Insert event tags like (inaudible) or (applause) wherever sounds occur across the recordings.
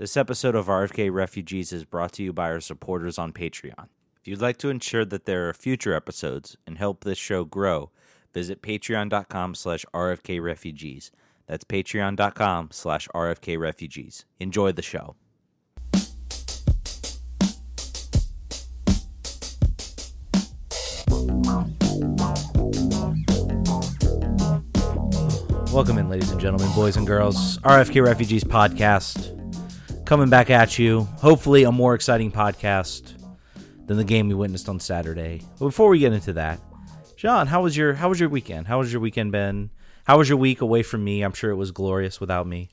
This episode of RFK Refugees is brought to you by our supporters on Patreon. If you'd like to ensure that there are future episodes and help this show grow, visit patreon.com slash rfkrefugees. That's patreon.com slash rfkrefugees. Enjoy the show. Welcome in, ladies and gentlemen, boys and girls. RFK Refugees podcast coming back at you. Hopefully, a more exciting podcast than the game we witnessed on Saturday. But before we get into that, John, how was your how was your weekend? How was your weekend been? How was your week away from me? I'm sure it was glorious without me.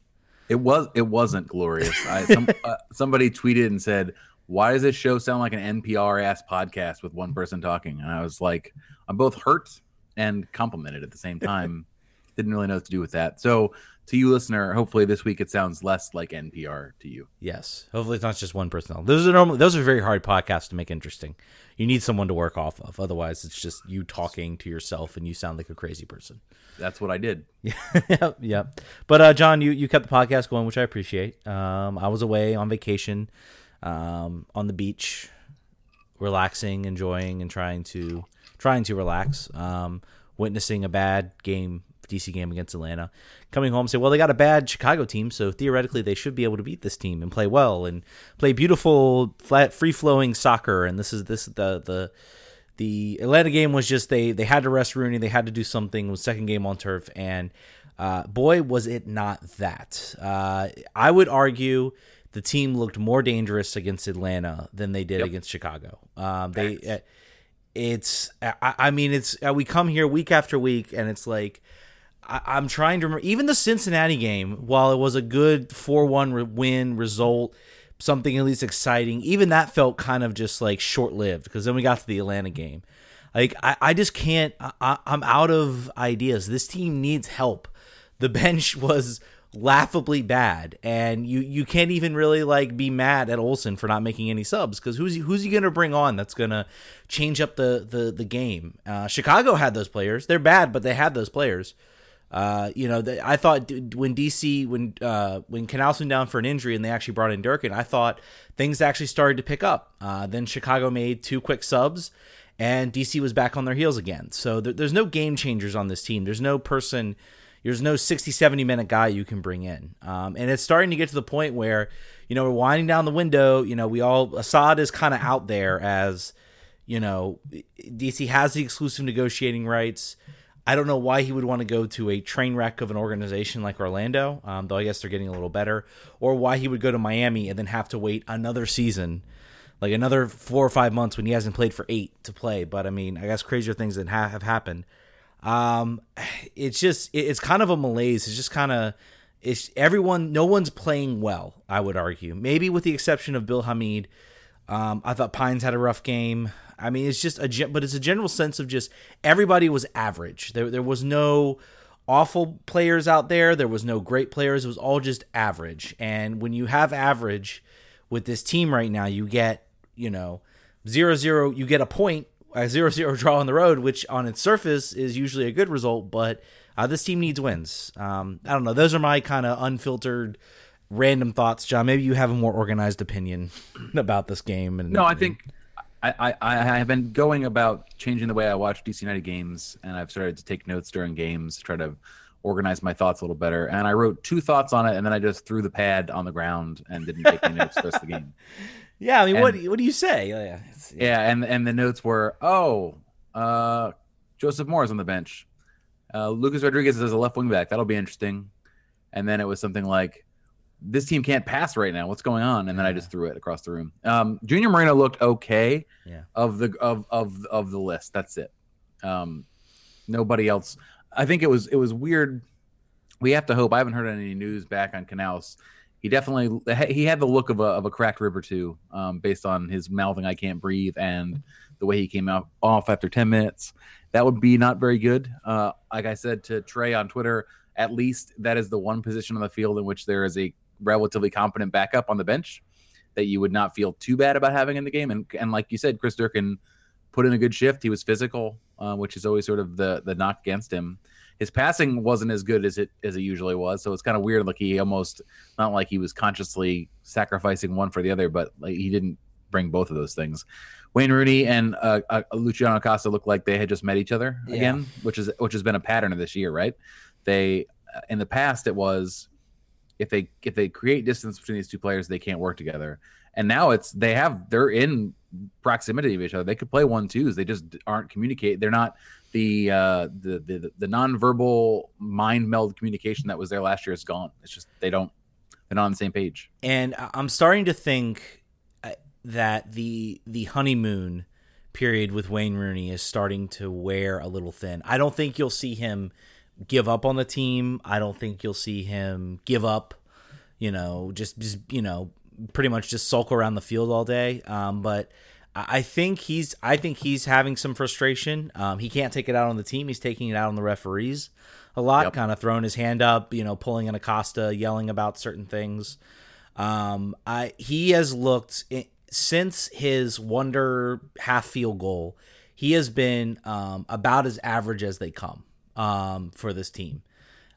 It was. It wasn't glorious. I, some, (laughs) uh, somebody tweeted and said, "Why does this show sound like an NPR ass podcast with one person talking?" And I was like, "I'm both hurt and complimented at the same time." (laughs) Didn't really know what to do with that. So, to you, listener, hopefully this week it sounds less like NPR to you. Yes, hopefully it's not just one person. Those are normally those are very hard podcasts to make interesting. You need someone to work off of. Otherwise, it's just you talking to yourself and you sound like a crazy person. That's what I did. (laughs) Yeah, yeah. But uh, John, you you kept the podcast going, which I appreciate. Um, I was away on vacation, um, on the beach, relaxing, enjoying, and trying to trying to relax. Um, witnessing a bad game DC game against Atlanta, coming home say, well, they got a bad Chicago team, so theoretically they should be able to beat this team and play well and play beautiful, flat, free flowing soccer. And this is this the the the Atlanta game was just they they had to rest Rooney, they had to do something. Was second game on turf, and uh, boy was it not that. Uh, I would argue the team looked more dangerous against Atlanta than they did yep. against Chicago. Um, they. Uh, it's I, I, mean it's uh, we come here week after week and it's like I, am trying to remember even the Cincinnati game. While it was a good four-one win result, something at least exciting, even that felt kind of just like short-lived because then we got to the Atlanta game. Like I, I just can't. I, I'm out of ideas. This team needs help. The (laughs) bench was laughably bad, and you you can't even really like be mad at Olsen for not making any subs because who's he, who's he gonna bring on that's gonna change up the the the game? Uh, Chicago had those players. They're bad, but they had those players. Uh, you know, the, I thought when DC when uh, when Canouse went down for an injury and they actually brought in Durkin, I thought things actually started to pick up. Uh, then Chicago made two quick subs, and DC was back on their heels again. So th- there's no game changers on this team. There's no person. There's no 60, 70 minute guy you can bring in, um, and it's starting to get to the point where you know we're winding down the window. You know, we all Asad is kind of out there as you know DC has the exclusive negotiating rights. I don't know why he would want to go to a train wreck of an organization like Orlando, um, though I guess they're getting a little better, or why he would go to Miami and then have to wait another season, like another four or five months when he hasn't played for eight to play. But I mean, I guess crazier things that ha- have happened. Um, it's just it's kind of a malaise. It's just kind of it's everyone. No one's playing well. I would argue, maybe with the exception of Bill Hamid. Um, I thought Pines had a rough game. I mean, it's just a but it's a general sense of just everybody was average. There there was no awful players out there. There was no great players. It was all just average. And when you have average with this team right now, you get you know zero zero. You get a point a zero (laughs) zero draw on the road, which on its surface is usually a good result, but uh, this team needs wins. Um, I don't know. Those are my kind of unfiltered random thoughts, John. Maybe you have a more organized opinion (clears throat) about this game. And, no, I think I, I, I have been going about changing the way I watch DC United games, and I've started to take notes during games, to try to organize my thoughts a little better. And I wrote two thoughts on it, and then I just threw the pad on the ground and didn't take any notes the rest of the game. (laughs) Yeah, I mean, and, what what do you say? Oh, yeah, yeah, and and the notes were, oh, uh, Joseph Mora's on the bench. Uh, Lucas Rodriguez is a left wing back. That'll be interesting. And then it was something like, this team can't pass right now. What's going on? And then I just threw it across the room. Um, Junior Moreno looked okay. Yeah. Of the of of of the list, that's it. Um, nobody else. I think it was it was weird. We have to hope. I haven't heard any news back on Canouse. He definitely he had the look of a of a cracked rib or two, um, based on his mouthing "I can't breathe" and the way he came out off after ten minutes. That would be not very good. Uh, like I said to Trey on Twitter, at least that is the one position on the field in which there is a relatively competent backup on the bench that you would not feel too bad about having in the game. And and like you said, Chris Durkin put in a good shift. He was physical, uh, which is always sort of the the knock against him. his passing wasn't as good as it as it usually was. So it's kind of weird. Like he almost not like he was consciously sacrificing one for the other, but like he didn't bring both of those things. Wayne Rooney and uh, uh, Luciano Acosta looked like they had just met each other Yeah. again, which is which has been a pattern of this year, right? They uh, in the past it was if they if they create distance between these two players, they can't work together. And now it's they have they're in proximity of each other. They could play one twos. They just aren't communicate. They're not the uh the the the nonverbal mind meld communication that was there last year is gone. It's just they don't they're not on the same page. and I'm starting to think uh, that the the honeymoon period with Wayne Rooney is starting to wear a little thin. I don't think you'll see him give up on the team. I don't think you'll see him give up. You know, just just you know, pretty much just sulk around the field all day. Um, but I think he's I think he's having some frustration. Um, he can't take it out on the team. He's taking it out on the referees a lot, Yep. kind of throwing his hand up, you know, pulling an Acosta, yelling about certain things. Um, I he has looked since his wonder half field goal. He has been um, about as average as they come um, for this team,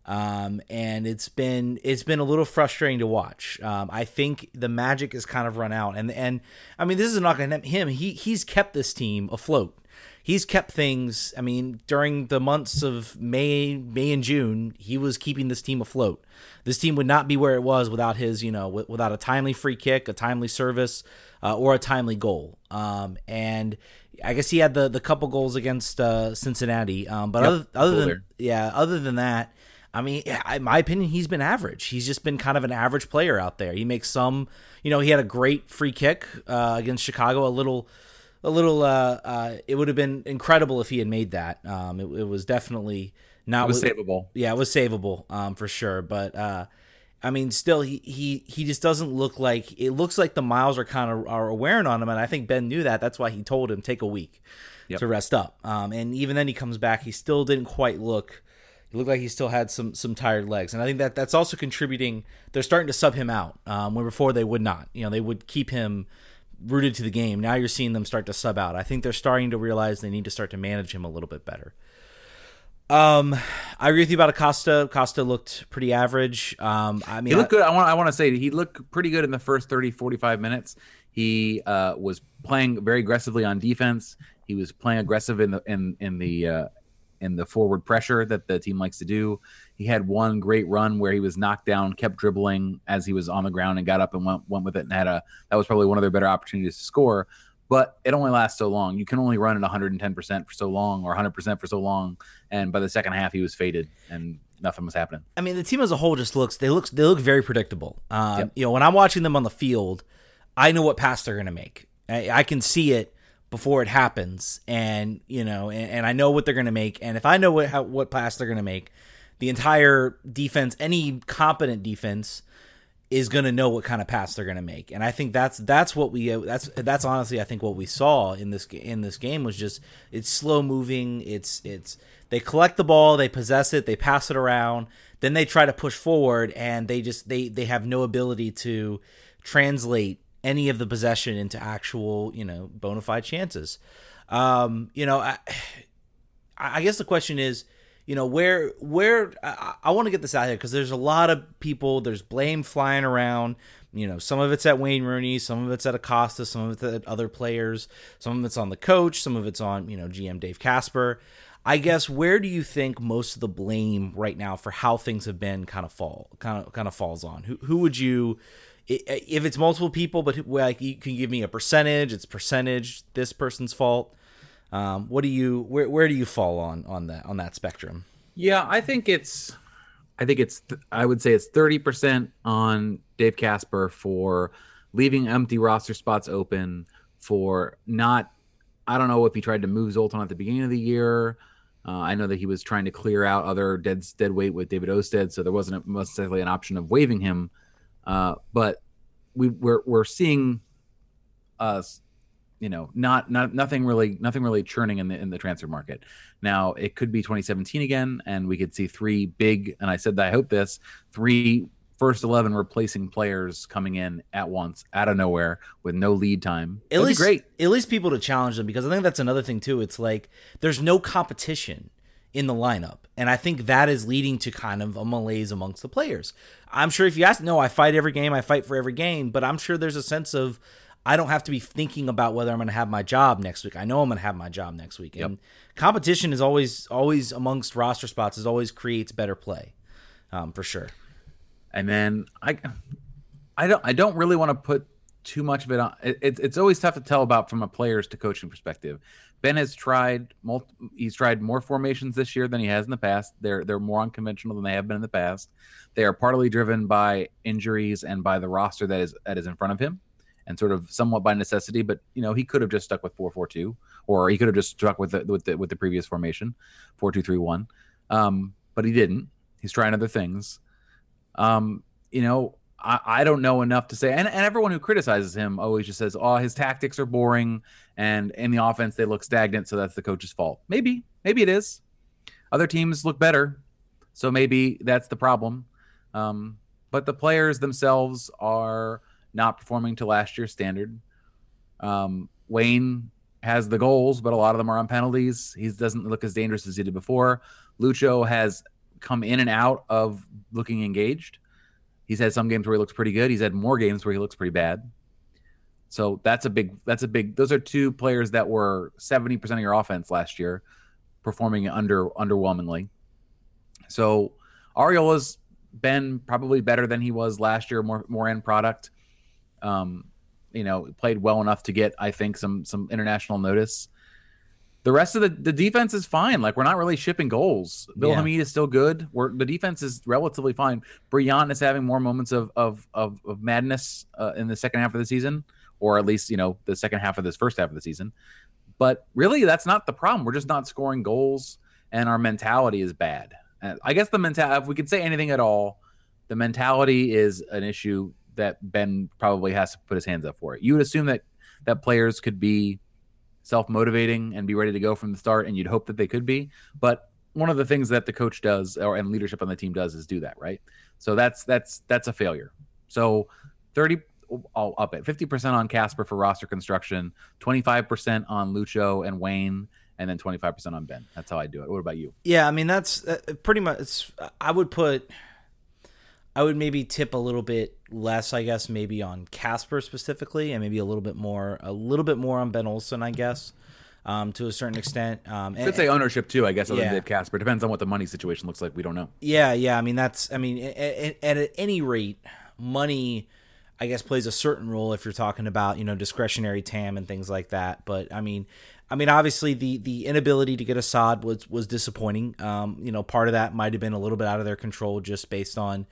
um, and it's been it's been a little frustrating to watch. Um, I think the magic has kind of run out, and and I mean this is not going to him. He he's kept this team afloat. He's kept things. I mean, during the months of May, May and June, he was keeping this team afloat. This team would not be where it was without his, you know, wi- without a timely free kick, a timely service, uh, or a timely goal. Um, and I guess he had the the couple goals against uh, Cincinnati. Um, but Yep, other other than yeah, other than that, I mean, in my opinion, he's been average. He's just been kind of an average player out there. He makes some, you know, he had a great free kick uh, against Chicago. A little, a little. Uh, uh, it would have been incredible if he had made that. Um, it, it was definitely not. It was savable. yeah, it was savable um, for sure. But uh, I mean, still, he he he just doesn't look like. It looks like the miles are kind of are wearing on him, and I think Ben knew that. That's why he told him take a week Yep. to rest up. Um, and even then, he comes back. He still didn't quite look. He looked like he still had some some tired legs, and I think that that's also contributing. They're starting to sub him out um, where before they would not. You know, they would keep him rooted to the game. Now you're seeing them start to sub out. I think they're starting to realize they need to start to manage him a little bit better. Um, I agree with you about Acosta. Acosta looked pretty average. Um, I mean, He looked good. I want I want to say he looked pretty good in the first 30 45 minutes. He uh, was playing very aggressively on defense. He was playing aggressive in the in in the uh, in the forward pressure that the team likes to do. He had one great run where he was knocked down, kept dribbling as he was on the ground and got up and went went with it and had a that was probably one of their better opportunities to score. But it only lasts so long. You can only run at 110% for so long or 100% for so long. And by the second half, he was faded and nothing was happening. I mean, the team as a whole just looks they look they look very predictable. Um, Yep. You know, when I'm watching them on the field, I know what pass they're going to make. I, I can see it before it happens, and you know, and, and I know what they're going to make. And if I know what how, what pass they're going to make, the entire defense, any competent defense, is going to know what kind of pass they're going to make. And I think that's that's what we that's that's honestly I think what we saw in this in this game was just it's slow moving. It's it's they collect the ball, they possess it, they pass it around, then they try to push forward and they just they they have no ability to translate any of the possession into actual, you know, bona fide chances. Um, you know, I, (sighs) I guess the question is, you know, where where I, I want to get this out here because there's a lot of people. There's blame flying around. You know, some of it's at Wayne Rooney, some of it's at Acosta, some of it's at other players, some of it's on the coach, some of it's on you know GM Dave Kasper. I guess where do you think most of the blame right now for how things have been kind of fall kind of kind of falls on? Who who would you if it's multiple people, but like you can give me a percentage? It's percentage this person's fault. Um, what do you where where do you fall on on that on that spectrum? Yeah, I think it's I think it's I would say it's 30% on Dave Kasper for leaving empty roster spots open for not I don't know if he tried to move Zoltan at the beginning of the year. Uh, I know that he was trying to clear out other dead dead weight with David Ousted, so there wasn't necessarily an option of waiving him. Uh, but we, we're we're seeing us, you know, not not nothing really nothing really churning in the in the transfer market. Now it could be 2017 again, and we could see three big. And I said that I hope this three first 11 replacing players coming in at once out of nowhere with no lead time. At That'd least great. At least people to challenge them because I think that's another thing too. It's like there's no competition in the lineup. And I think that is leading to kind of a malaise amongst the players. I'm sure if you ask, no, I fight every game, I fight for every game, but I'm sure there's a sense of I don't have to be thinking about whether I'm going to have my job next week. I know I'm going to have my job next week. Yep. And competition is always, always amongst roster spots, is always creates better play, um, for sure. And then I, I don't, I don't really want to put too much of it on. It, it's always tough to tell about from a players to coaching perspective. Ben has tried multi, he's tried more formations this year than he has in the past. They're they're more unconventional than they have been in the past. They are partly driven by injuries and by the roster that is that is in front of him, and sort of somewhat by necessity. But you know he could have just stuck with four four two, or he could have just stuck with the with the with the previous formation, four two three one. Um, but he didn't. He's trying other things. Um, you know, I, I don't know enough to say. And, and everyone who criticizes him always just says, oh, his tactics are boring. And in the offense, they look stagnant. So that's the coach's fault. Maybe, maybe it is. Other teams look better. So maybe that's the problem. Um, but the players themselves are not performing to last year's standard. Um, Wayne has the goals, but a lot of them are on penalties. He doesn't look as dangerous as he did before. Lucho has come in and out of looking engaged. He's had some games where he looks pretty good. He's had more games where he looks pretty bad. So that's a big that's a big those are two players that were 70% of your offense last year performing under underwhelmingly. So Arriola's been probably better than he was last year, more more end product. Um, you know, played well enough to get I think some some international notice the rest of the, the defense is fine. Like we're not really shipping goals. Bill yeah. Hamid is still good. We're the defense is relatively fine. Brillant is having more moments of of of, of madness uh, in the second half of the season, or at least you know the second half of this first half of the season. But really, that's not the problem. We're just not scoring goals, and our mentality is bad. I guess the mentality, if we could say anything at all, the mentality is an issue that Ben probably has to put his hands up for. It. You would assume that that players could be self motivating and be ready to go from the start, and you'd hope that they could be. But one of the things that the coach does, or and leadership on the team does, is do that, right? So that's that's that's a failure. So thirty, I'll up it fifty percent on Kasper for roster construction, twenty five percent on Lucho and Wayne, and then twenty five percent on Ben. That's how I do it. What about you? Yeah, I mean that's uh, pretty much. I would put I would maybe tip a little bit less, I guess, maybe on Kasper specifically, and maybe a little bit more, a little bit more on Ben Olsen, I guess, um, to a certain extent. Um, and, Could say ownership too, I guess, other yeah. than Kasper. Depends on what the money situation looks like. We don't know. Yeah, yeah. I mean, that's. I mean, at, at, at any rate, money. I guess plays a certain role if you're talking about you know discretionary TAM and things like that. But I mean, I mean, obviously the the inability to get Asad was was disappointing. Um, you know, part of that might have been a little bit out of their control just based on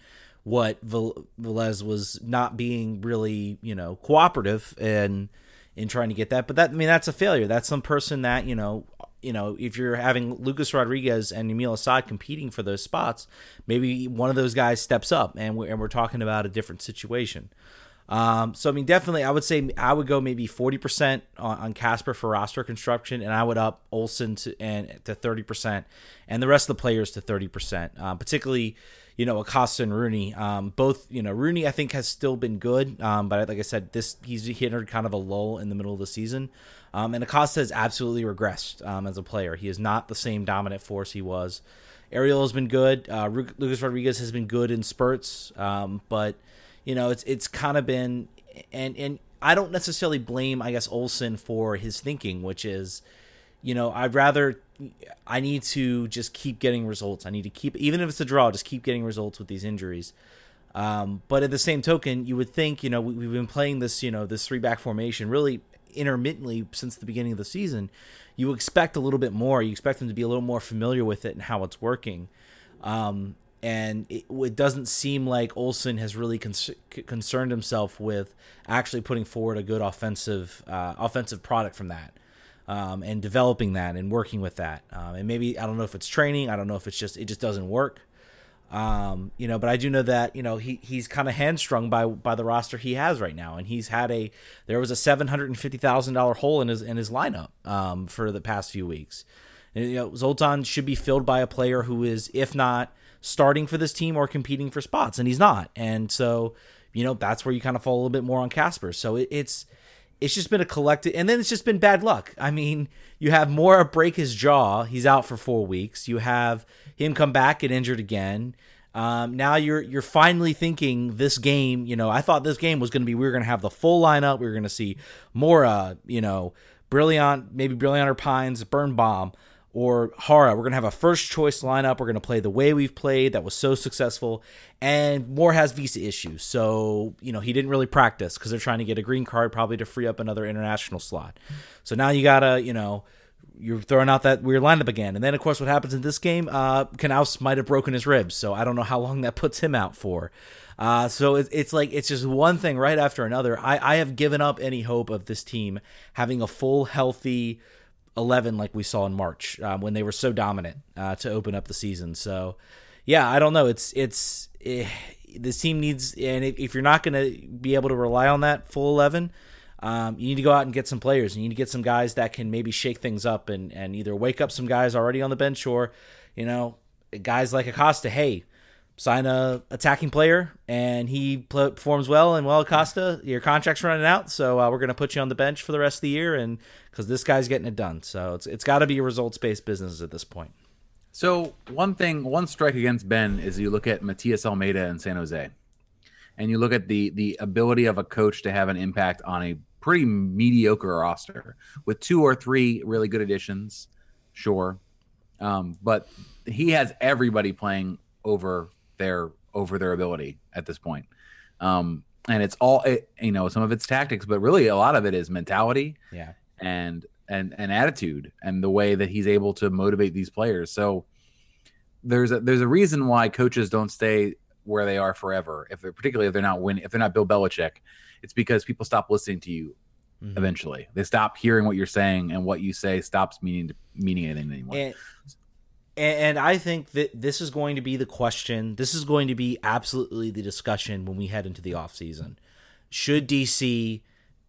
what Velez was not being really, you know, cooperative and in trying to get that. But that I mean that's a failure. That's some person that, you know, you know, if you're having Lucas Rodriguez and Yamil Asad competing for those spots, maybe one of those guys steps up and we're, and we're talking about a different situation. Um, so I mean, definitely, I would say I would go maybe forty percent on Kasper for roster construction, and I would up Olsen to and to thirty percent, and the rest of the players to thirty percent. Uh, particularly, you know, Acosta and Rooney. Um, both, you know, Rooney I think has still been good, um, but like I said, this he's hit kind of a lull in the middle of the season. Um, and Acosta has absolutely regressed um, as a player. He is not the same dominant force he was. Ariel has been good. Uh, Lucas Rodriguez has been good in spurts, um, but you know, it's it's kind of been and and I don't necessarily blame I guess Olsen for his thinking, which is you know, I'd rather I need to just keep getting results. I need to keep even if it's a draw, just keep getting results with these injuries. Um, but at the same token, you would think, you know, we, have been playing this, you know, this three back formation really intermittently since the beginning of the season. You expect a little bit more. You expect them to be a little more familiar with it and how it's working. Um, and it, it, doesn't seem like Olsen has really con- concerned himself with actually putting forward a good offensive uh, offensive product from that um, and developing that and working with that. Um, and maybe I don't know if it's training. I don't know if it's just it just doesn't work. Um, you know, but I do know that you know he he's kind of hamstrung by by the roster he has right now, and he's had a there was a seven hundred and fifty thousand dollar hole in his in his lineup um, for the past few weeks. And, you know, Zoltan should be filled by a player who is, if not starting for this team or competing for spots, and he's not. And so, you know, that's where you kind of fall a little bit more on Kasper. So it, it's it's just been a collective, and then it's just been bad luck. I mean, you have Mora break his jaw; he's out for four weeks. You have him come back and injured again. Um, now you're you're finally thinking this game. You know, I thought this game was going to be we were going to have the full lineup. We were going to see Mora, you know, Brillant, maybe Brillant or Pines, Birnbaum or Jara. We're going to have a first choice lineup. We're going to play the way we've played that was so successful. And Mora has visa issues. So, you know, he didn't really practice because they're trying to get a green card probably to free up another international slot. So now you got to, you know, you're throwing out that weird lineup again. And then, of course, what happens in this game? Uh, Canouse might have broken his ribs. So I don't know how long that puts him out for. Uh, so it's, it's like it's just one thing right after another. I, I have given up any hope of this team having a full, healthy, 11 like we saw in March um, when they were so dominant uh, to open up the season. So, yeah, I don't know. It's it's eh, this team needs, and if you're not going to be able to rely on that full 11, um, you need to go out and get some players. You need to get some guys that can maybe shake things up and and either wake up some guys already on the bench or, you know, guys like Acosta. Hey, sign a attacking player and he performs well and well Acosta your contract's running out so uh, we're going to put you on the bench for the rest of the year and because this guy's getting it done. So it's it's got to be a results based business at this point. So one thing one strike against ben is you look at matias Almeyda in san jose and you look at the the ability of a coach to have an impact on a pretty mediocre roster with two or three really good additions sure um, but he has everybody playing over their over their ability at this point. Um, and it's all it, you know, some of it's tactics, but really a lot of it is mentality, yeah, and and and attitude and the way that he's able to motivate these players. So there's a there's a reason why coaches don't stay where they are forever. If they're particularly if they're not winning, if they're not Bill Belichick, it's because people stop listening to you. Mm-hmm. Eventually, they stop hearing what you're saying, and what you say stops meaning meaning anything anymore. And, and I think that this is going to be the question. This is going to be absolutely the discussion when we head into the offseason. Should DC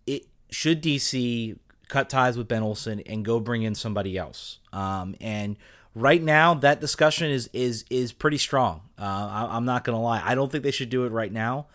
it should DC cut ties with Ben Olsen and go bring in somebody else? Um, and right now, that discussion is is is pretty strong. Uh, I, am not going to lie. I don't think they should do it right now.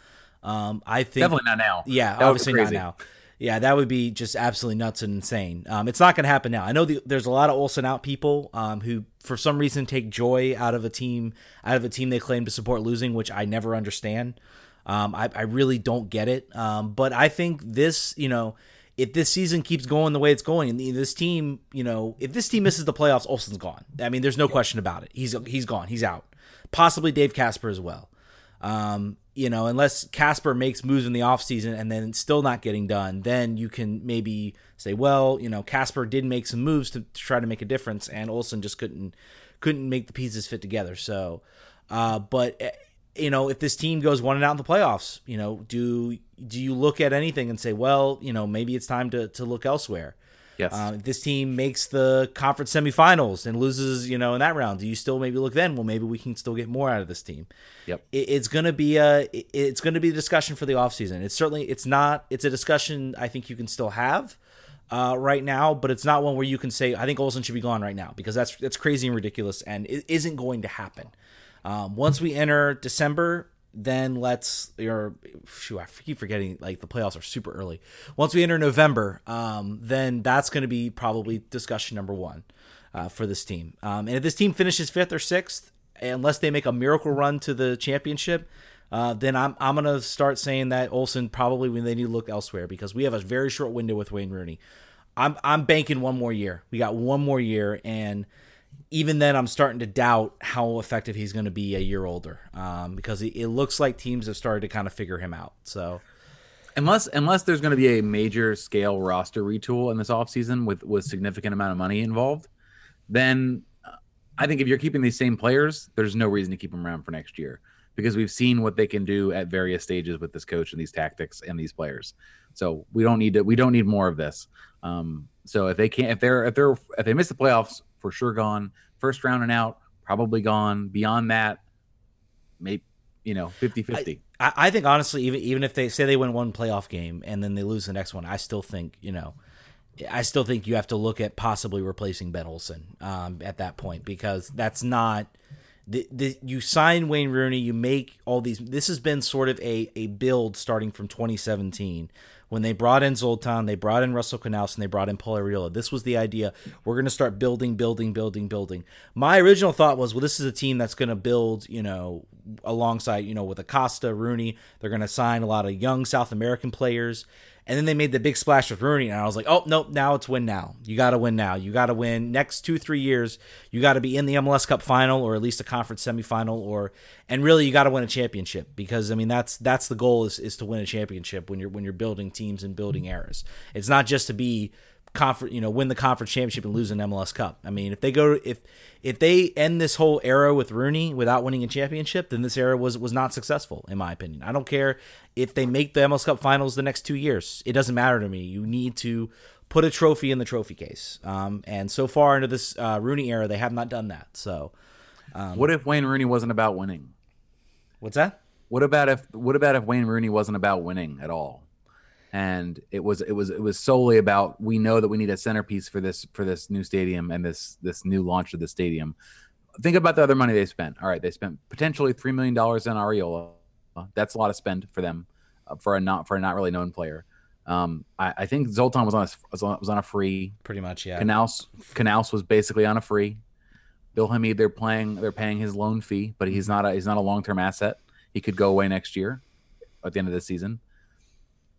Um, I think definitely not now. Yeah, obviously not now. Yeah, that would be just absolutely nuts and insane. Um, it's not going to happen now. I know the, there's a lot of Olsen out people um, who, for some reason, take joy out of a team out of a team they claim to support losing, which I never understand. Um, I, I, really don't get it. Um, but I think this, you know, if this season keeps going the way it's going, and this team, you know, if this team misses the playoffs, Olsen's gone. I mean, there's no question about it. He's he's gone. He's out. Possibly Dave Kasper as well. Um, you know, unless Kasper makes moves in the offseason and then still not getting done, then you can maybe say, well, you know, Kasper did make some moves to, to try to make a difference, and Olsen just couldn't couldn't make the pieces fit together. So, uh, but eh, you know, if this team goes one and out in the playoffs, you know, do do you look at anything and say, well, you know, maybe it's time to to look elsewhere? Yes. Uh, this team makes the conference semifinals and loses, you know, in that round, do you still maybe look then? Well, maybe we can still get more out of this team. Yep. It, it's going to be a it's going to be a discussion for the offseason. It's certainly it's not it's a discussion I think you can still have uh, right now, but it's not one where you can say I think Olsen should be gone right now because that's that's crazy and ridiculous and it isn't going to happen. Um, once we enter December, then let's or shoot, I keep forgetting like the playoffs are super early. Once we enter November, um, then that's going to be probably discussion number one uh, for this team. Um, and if this team finishes fifth or sixth, unless they make a miracle run to the championship, uh, then I'm I'm gonna start saying that Olsen probably when they need to look elsewhere because we have a very short window with Wayne Rooney. I'm I'm banking one more year. We got one more year and even then, I'm starting to doubt how effective he's going to be a year older um, because it, it, looks like teams have started to kind of figure him out. So, unless unless there's going to be a major scale roster retool in this offseason with with significant amount of money involved, then uh, I think if you're keeping these same players, there's no reason to keep them around for next year because we've seen what they can do at various stages with this coach and these tactics and these players. So we don't need to we don't need more of this. Um, so if they can't if they're if they're if they miss the playoffs for sure gone. First round and out, probably gone. Beyond that, maybe you know 50-50. I, I think honestly, even even if they say they win one playoff game and then they lose the next one, I still think you know. I still think you have to look at possibly replacing Ben Olsen um, at that point because that's not the, the, you sign Wayne Rooney, you make all these. This has been sort of a, a build starting from 2017 when they brought in Zoltan, they brought in Russell Canouse, and they brought in Paul Arriola. This was the idea. We're going to start building, building, building, building. My original thought was, well, this is a team that's going to build, you know, alongside, you know, with Acosta, Rooney. They're going to sign a lot of young South American players. And then they made the big splash with Rooney, and I was like, oh, nope, now it's win now. You got to win now. You got to win next two, three years. You got to be in the MLS Cup final or at least a conference semifinal, or and really you got to win a championship because I mean that's that's the goal is, is to win a championship when you're when you're building teams and building eras. It's not just to be conference, you know, win the conference championship and lose an MLS Cup. I mean, if they go if if they end this whole era with Rooney without winning a championship, then this era was was not successful, in my opinion. I don't care if they make the MLS Cup Finals the next two years. It doesn't matter to me. You need to put a trophy in the trophy case. Um, and so far into this uh, Rooney era, they have not done that. So, um, what if Wayne Rooney wasn't about winning? What's that? What about if what about if Wayne Rooney wasn't about winning at all? And it was it was it was solely about we know that we need a centerpiece for this for this new stadium and this this new launch of the stadium. Think about the other money they spent. All right, they spent potentially three million dollars on Arriola. That's a lot of spend for them uh, for a not for a not really known player. Um, I, I, think Zoltan was on a, was on a free. Pretty much, yeah. Canouse Canouse was basically on a free. Bill Hamid, they're playing they're paying his loan fee, but he's not a he's not a long term asset. He could go away next year at the end of the season.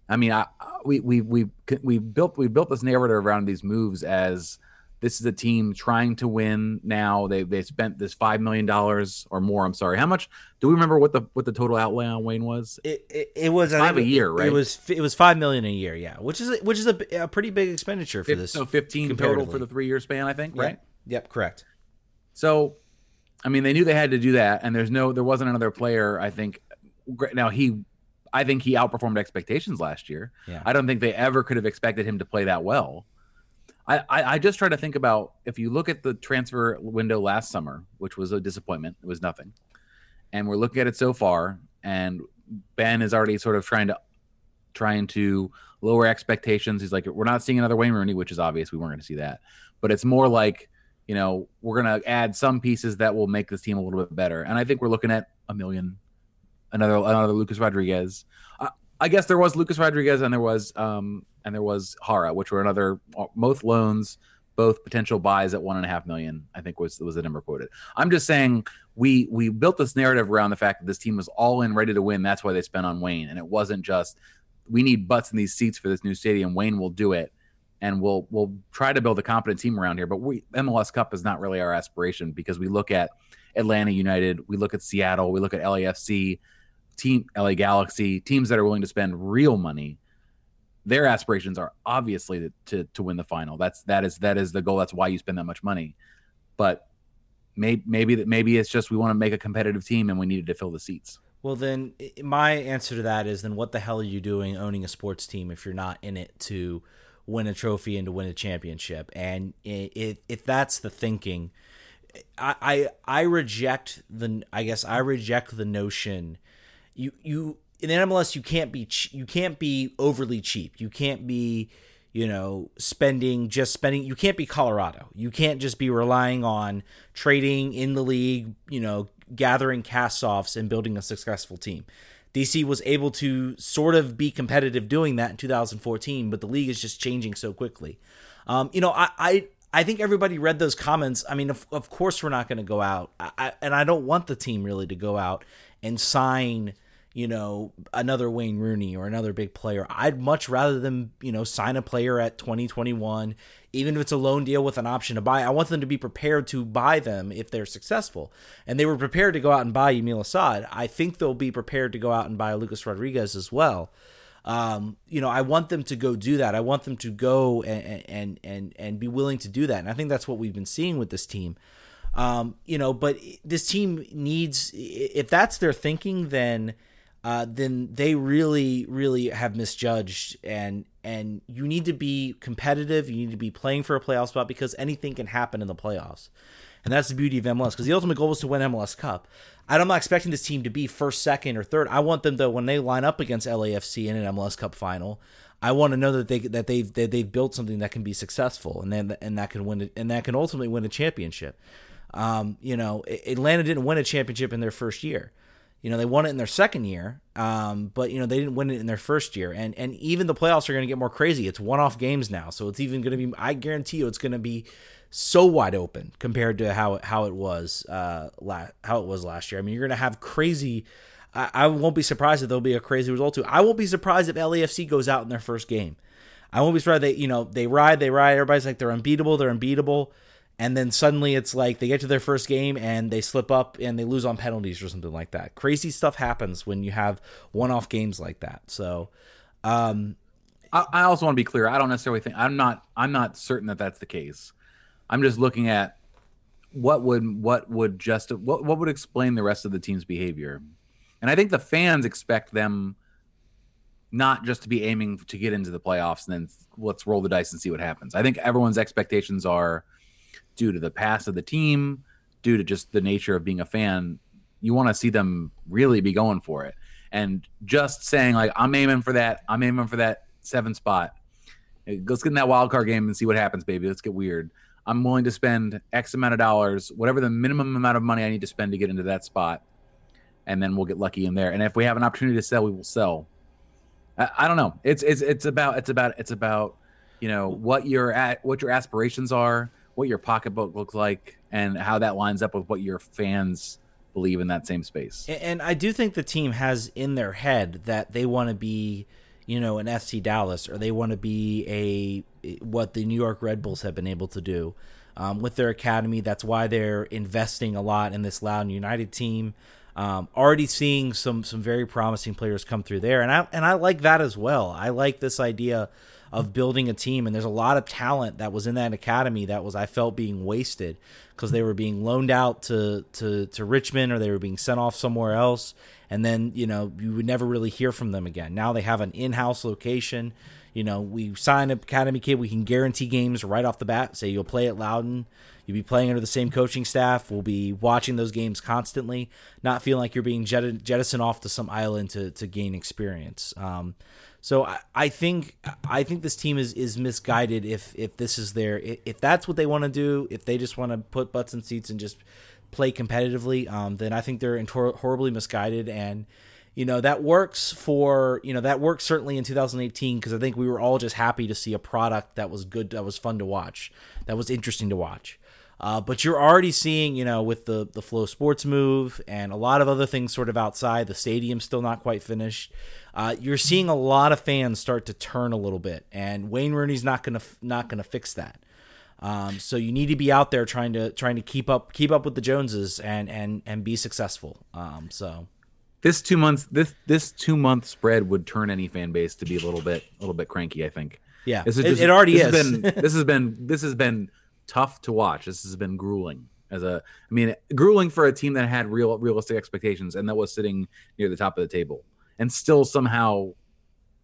I mean, I, we we we we built we built this narrative around these moves as this is a team trying to win now. They they spent this five million dollars or more. I'm sorry. How much do we remember what the what the total outlay on Wayne was? It it, it was five a year, right? It was it was five million a year, yeah, which is which is a, a pretty big expenditure for this. So fifteen total for the three year span, I think, right? Yep, correct. So, I mean, they knew they had to do that, and there's no there wasn't another player. I think now he I think he outperformed expectations last year. Yeah. I don't think they ever could have expected him to play that well. I, I, I, just try to think about if you look at the transfer window last summer, which was a disappointment, it was nothing. And we're looking at it so far, and Ben is already sort of trying to trying to lower expectations. He's like, we're not seeing another Wayne Rooney, which is obvious. We weren't going to see that. But it's more like, you know, we're going to add some pieces that will make this team a little bit better. And I think we're looking at a million, another another Lucas Rodriguez. Uh, I guess there was Lucas Rodriguez and there was um and there was Jara, which were another both loans, both potential buys at one and a half million. I think was was the number quoted. I'm just saying we we built this narrative around the fact that this team was all in, ready to win. That's why they spent on Wayne, and it wasn't just we need butts in these seats for this new stadium. Wayne will do it and we'll we'll try to build a competent team around here. But we MLS Cup is not really our aspiration because we look at Atlanta United, we look at Seattle, we look at LAFC, team LA Galaxy, teams that are willing to spend real money, their aspirations are obviously to, to, win the final. That's that is that is the goal. That's why you spend that much money. But maybe maybe that maybe it's just we want to make a competitive team and we needed to fill the seats. Well, then my answer to that is then what the hell are you doing owning a sports team if you're not in it to win a trophy and to win a championship? And if, if that's the thinking, I, I I reject the I guess I reject the notion you you in MLS you can't be you can't be overly cheap. You can't be you know spending just spending you can't be Colorado. You can't just be relying on trading in the league, you know, gathering cast offs and building a successful team. DC was able to sort of be competitive doing that in 2014, but the league is just changing so quickly. Um, you know, I, I I think everybody read those comments. I mean, of, of course we're not going to go out, I, and I don't want the team really to go out and sign you know, another Wayne Rooney or another big player. I'd much rather them, you know, sign a player at 2021, even if it's a loan deal with an option to buy. I want them to be prepared to buy them if they're successful. And they were prepared to go out and buy Yamil Asad. I think they'll be prepared to go out and buy Lucas Rodriguez as well. Um, you know, I want them to go do that. I want them to go and and and and be willing to do that. And I think that's what we've been seeing with this team. Um, you know, but this team needs if that's their thinking, then uh, then they really, really have misjudged. And and you need to be competitive. You need to be playing for a playoff spot because anything can happen in the playoffs. And that's the beauty of MLS because the ultimate goal is to win MLS Cup. I'm not expecting this team to be first, second, or third. I want them to when they line up against LAFC in an MLS Cup final. I want to know that they that they've that they've built something that can be successful and then and that can win and that can ultimately win a championship. Um, you know, Atlanta didn't win a championship in their first year. You know, they won it in their second year, um, but you know they didn't win it in their first year. And and even the playoffs are going to get more crazy. It's one-off games now, so it's even going to be. I guarantee you, it's going to be so wide open compared to how how it was uh la- how it was last year. I mean, you're going to have crazy. I, I won't be surprised if there'll be a crazy result too. I won't be surprised if LAFC goes out in their first game. I won't be surprised they you know they ride they ride. Everybody's like they're unbeatable. They're unbeatable and then suddenly it's like they get to their first game and they slip up and they lose on penalties or something like that. Crazy stuff happens when you have one-off games like that. So, um, I, I also want to be clear. I don't necessarily think I'm not. I'm not certain that that's the case. I'm just looking at what would what would just what what would explain the rest of the team's behavior, and I think the fans expect them not just to be aiming to get into the playoffs and then let's roll the dice and see what happens. I think everyone's expectations are due to the past of the team, due to just the nature of being a fan, you want to see them really be going for it. And just saying like I'm aiming for that, I'm aiming for that seven spot. Let's get in that wild card game and see what happens, baby. Let's get weird. I'm willing to spend X amount of dollars, whatever the minimum amount of money I need to spend to get into that spot, and then we'll get lucky in there. And if we have an opportunity to sell, we will sell. I, I don't know. It's it's it's about it's about it's about you know what your at what your aspirations are, what your pocketbook looks like and how that lines up with what your fans believe in that same space. And I do think the team has in their head that they want to be, you know, an FC Dallas or they want to be a what the New York Red Bulls have been able to do um, with their academy. That's why they're investing a lot in this Loudoun United team. Um, already seeing some some very promising players come through there, and I and I like that as well. I like this idea of building a team. And there's a lot of talent that was in that academy that was I felt being wasted because they were being loaned out to to to Richmond or they were being sent off somewhere else. And then you know you would never really hear from them again. Now they have an in-house location. You know, we sign an academy kid. We can guarantee games right off the bat. Say you'll play at Loudoun. You'll be playing under the same coaching staff. We'll be watching those games constantly, not feeling like you're being jettisoned off to some island to, to gain experience. Um, so I, I think I think this team is is misguided if if this is their if that's what they want to do if they just want to put butts in seats and just play competitively um, then I think they're horribly misguided and you know that works for you know that works certainly in 2018 because I think we were all just happy to see a product that was good that was fun to watch that was interesting to watch. Uh, but you're already seeing, you know, with the the FloSports move and a lot of other things sort of outside. The stadium's still not quite finished uh, you're seeing a lot of fans start to turn a little bit, and Wayne Rooney's not gonna not gonna fix that. Um, so you need to be out there trying to trying to keep up keep up with the Joneses and and and be successful. Um, so this two months this this two month spread would turn any fan base to be a little bit a little bit cranky. I think. Yeah, this is just, it, it already is. Has been, (laughs) this has been this has been tough to watch. This has been grueling as a I mean grueling for a team that had real realistic expectations and that was sitting near the top of the table and still somehow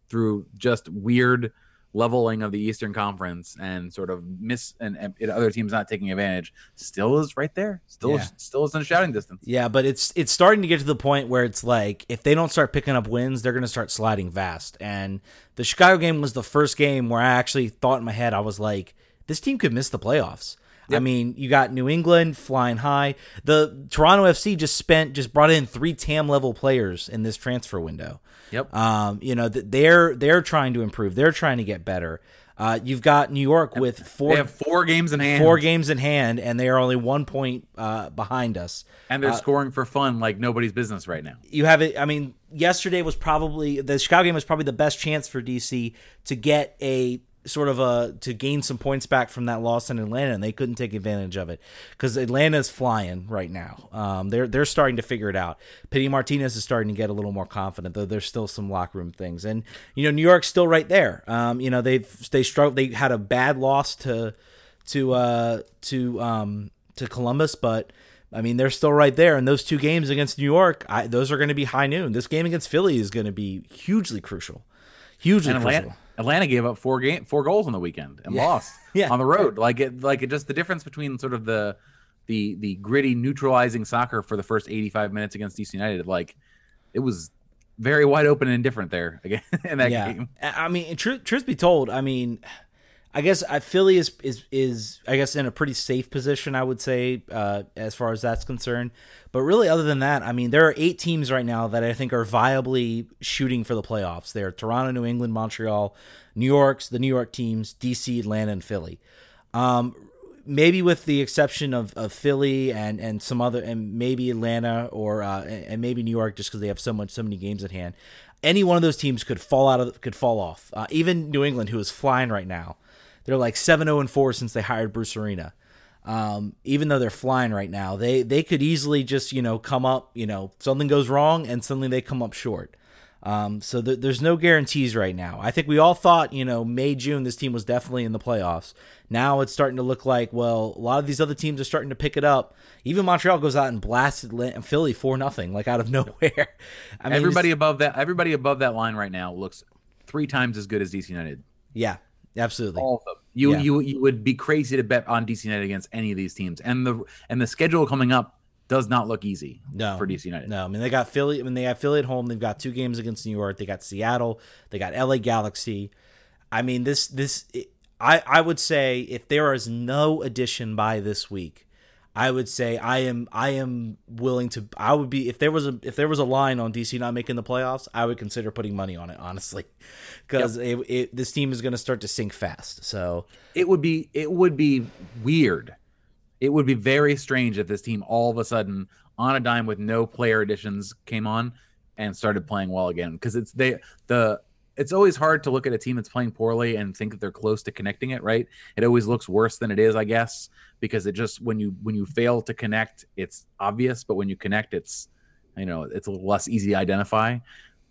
through just weird leveling of the Eastern Conference and sort of miss and, and other teams not taking advantage, still is right there. Still, yeah. still is in shouting distance. Yeah, but it's it's starting to get to the point where it's like if they don't start picking up wins, they're going to start sliding fast. And the Chicago game was the first game where I actually thought in my head, I was like, this team could miss the playoffs. Yep. I mean, you got New England flying high. The Toronto FC just spent just brought in three TAM level players in this transfer window. Yep. Um, you know, they're they're trying to improve. They're trying to get better. Uh, you've got New York with four. They have four games in hand. Four games in hand, and they are only one point uh, behind us. And they're uh, scoring for fun like nobody's business right now. You have it. I mean, yesterday was probably the Chicago game was probably the best chance for DC to get a sort of a to gain some points back from that loss in Atlanta, and they couldn't take advantage of it because Atlanta's flying right now. Um, they're they're starting to figure it out. Pity Martinez is starting to get a little more confident, though. There's still some locker room things, and you know New York's still right there. Um, you know they've they struggled. They had a bad loss to to uh, to um, to Columbus, but. I mean, they're still right there, and those two games against New York, I, those are going to be high noon. This game against Philly is going to be hugely crucial, hugely and crucial. Atlanta gave up four game four goals on the weekend and yeah. lost (laughs) yeah. on the road. Like it like it just the difference between sort of the the the gritty neutralizing soccer for the first 85 minutes against DC United like it was very wide open and different there (laughs) again in that yeah. game. I mean, truth truth be told, I mean, I guess uh, Philly is is is I guess in a pretty safe position. I would say uh, as far as that's concerned. But really, other than that, I mean, there are eight teams right now that I think are viably shooting for the playoffs. They're Toronto, New England, Montreal, New York's the New York teams, DC, Atlanta, and Philly. Um, maybe with the exception of, of Philly and, and some other and maybe Atlanta or uh, and maybe New York just because they have so much so many games at hand. Any one of those teams could fall out of could fall off. Uh, even New England, who is flying right now, they're like seven zero oh and four since they hired Bruce Arena. Um, even though they're flying right now, they they could easily just you know come up. You know something goes wrong and suddenly they come up short. Um, so th- there's no guarantees right now. I think we all thought, you know, May, June, this team was definitely in the playoffs. Now it's starting to look like, well, a lot of these other teams are starting to pick it up. Even Montreal goes out and blasted Philly for nothing, like out of (laughs) nowhere. I mean, everybody above that, everybody above that line right now looks three times as good as DC United. Yeah, absolutely. All of them. You yeah. you you would be crazy to bet on DC United against any of these teams, and the and the schedule coming up does not look easy no, for DC United. No, I mean they got Philly. I mean they have Philly at home. They've got two games against New York. They got Seattle. They got LA Galaxy. I mean this this I I would say if there is no addition by this week, I would say I am I am willing to I would be if there was a if there was a line on DC not making the playoffs, I would consider putting money on it honestly, (laughs) because yep. it, it, this team is going to start to sink fast. So it would be it would be weird it would be very strange if this team all of a sudden on a dime with no player additions came on and started playing well again because it's they the it's always hard to look at a team that's playing poorly and think that they're close to connecting it right it always looks worse than it is i guess because it just when you when you fail to connect it's obvious but when you connect it's you know it's a little less easy to identify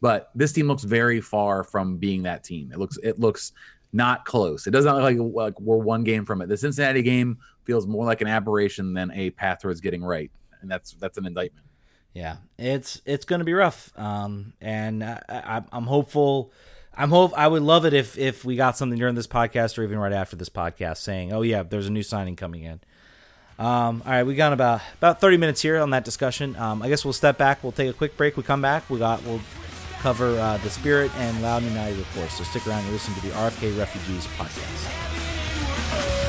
but this team looks very far from being that team it looks it looks not close. It doesn't look like, like we're one game from it. The Cincinnati game feels more like an aberration than a path towards getting right, and that's that's an indictment. Yeah, it's it's going to be rough, um, and I, I'm hopeful. I'm hope I would love it if if we got something during this podcast or even right after this podcast saying, "Oh yeah, there's a new signing coming in." Um, all right, we got about about 30 minutes here on that discussion. Um, I guess we'll step back. We'll take a quick break. We come back. We got we'll cover uh, the Spirit and Loudoun United, of course. So stick around and listen to the RFK Refugees podcast.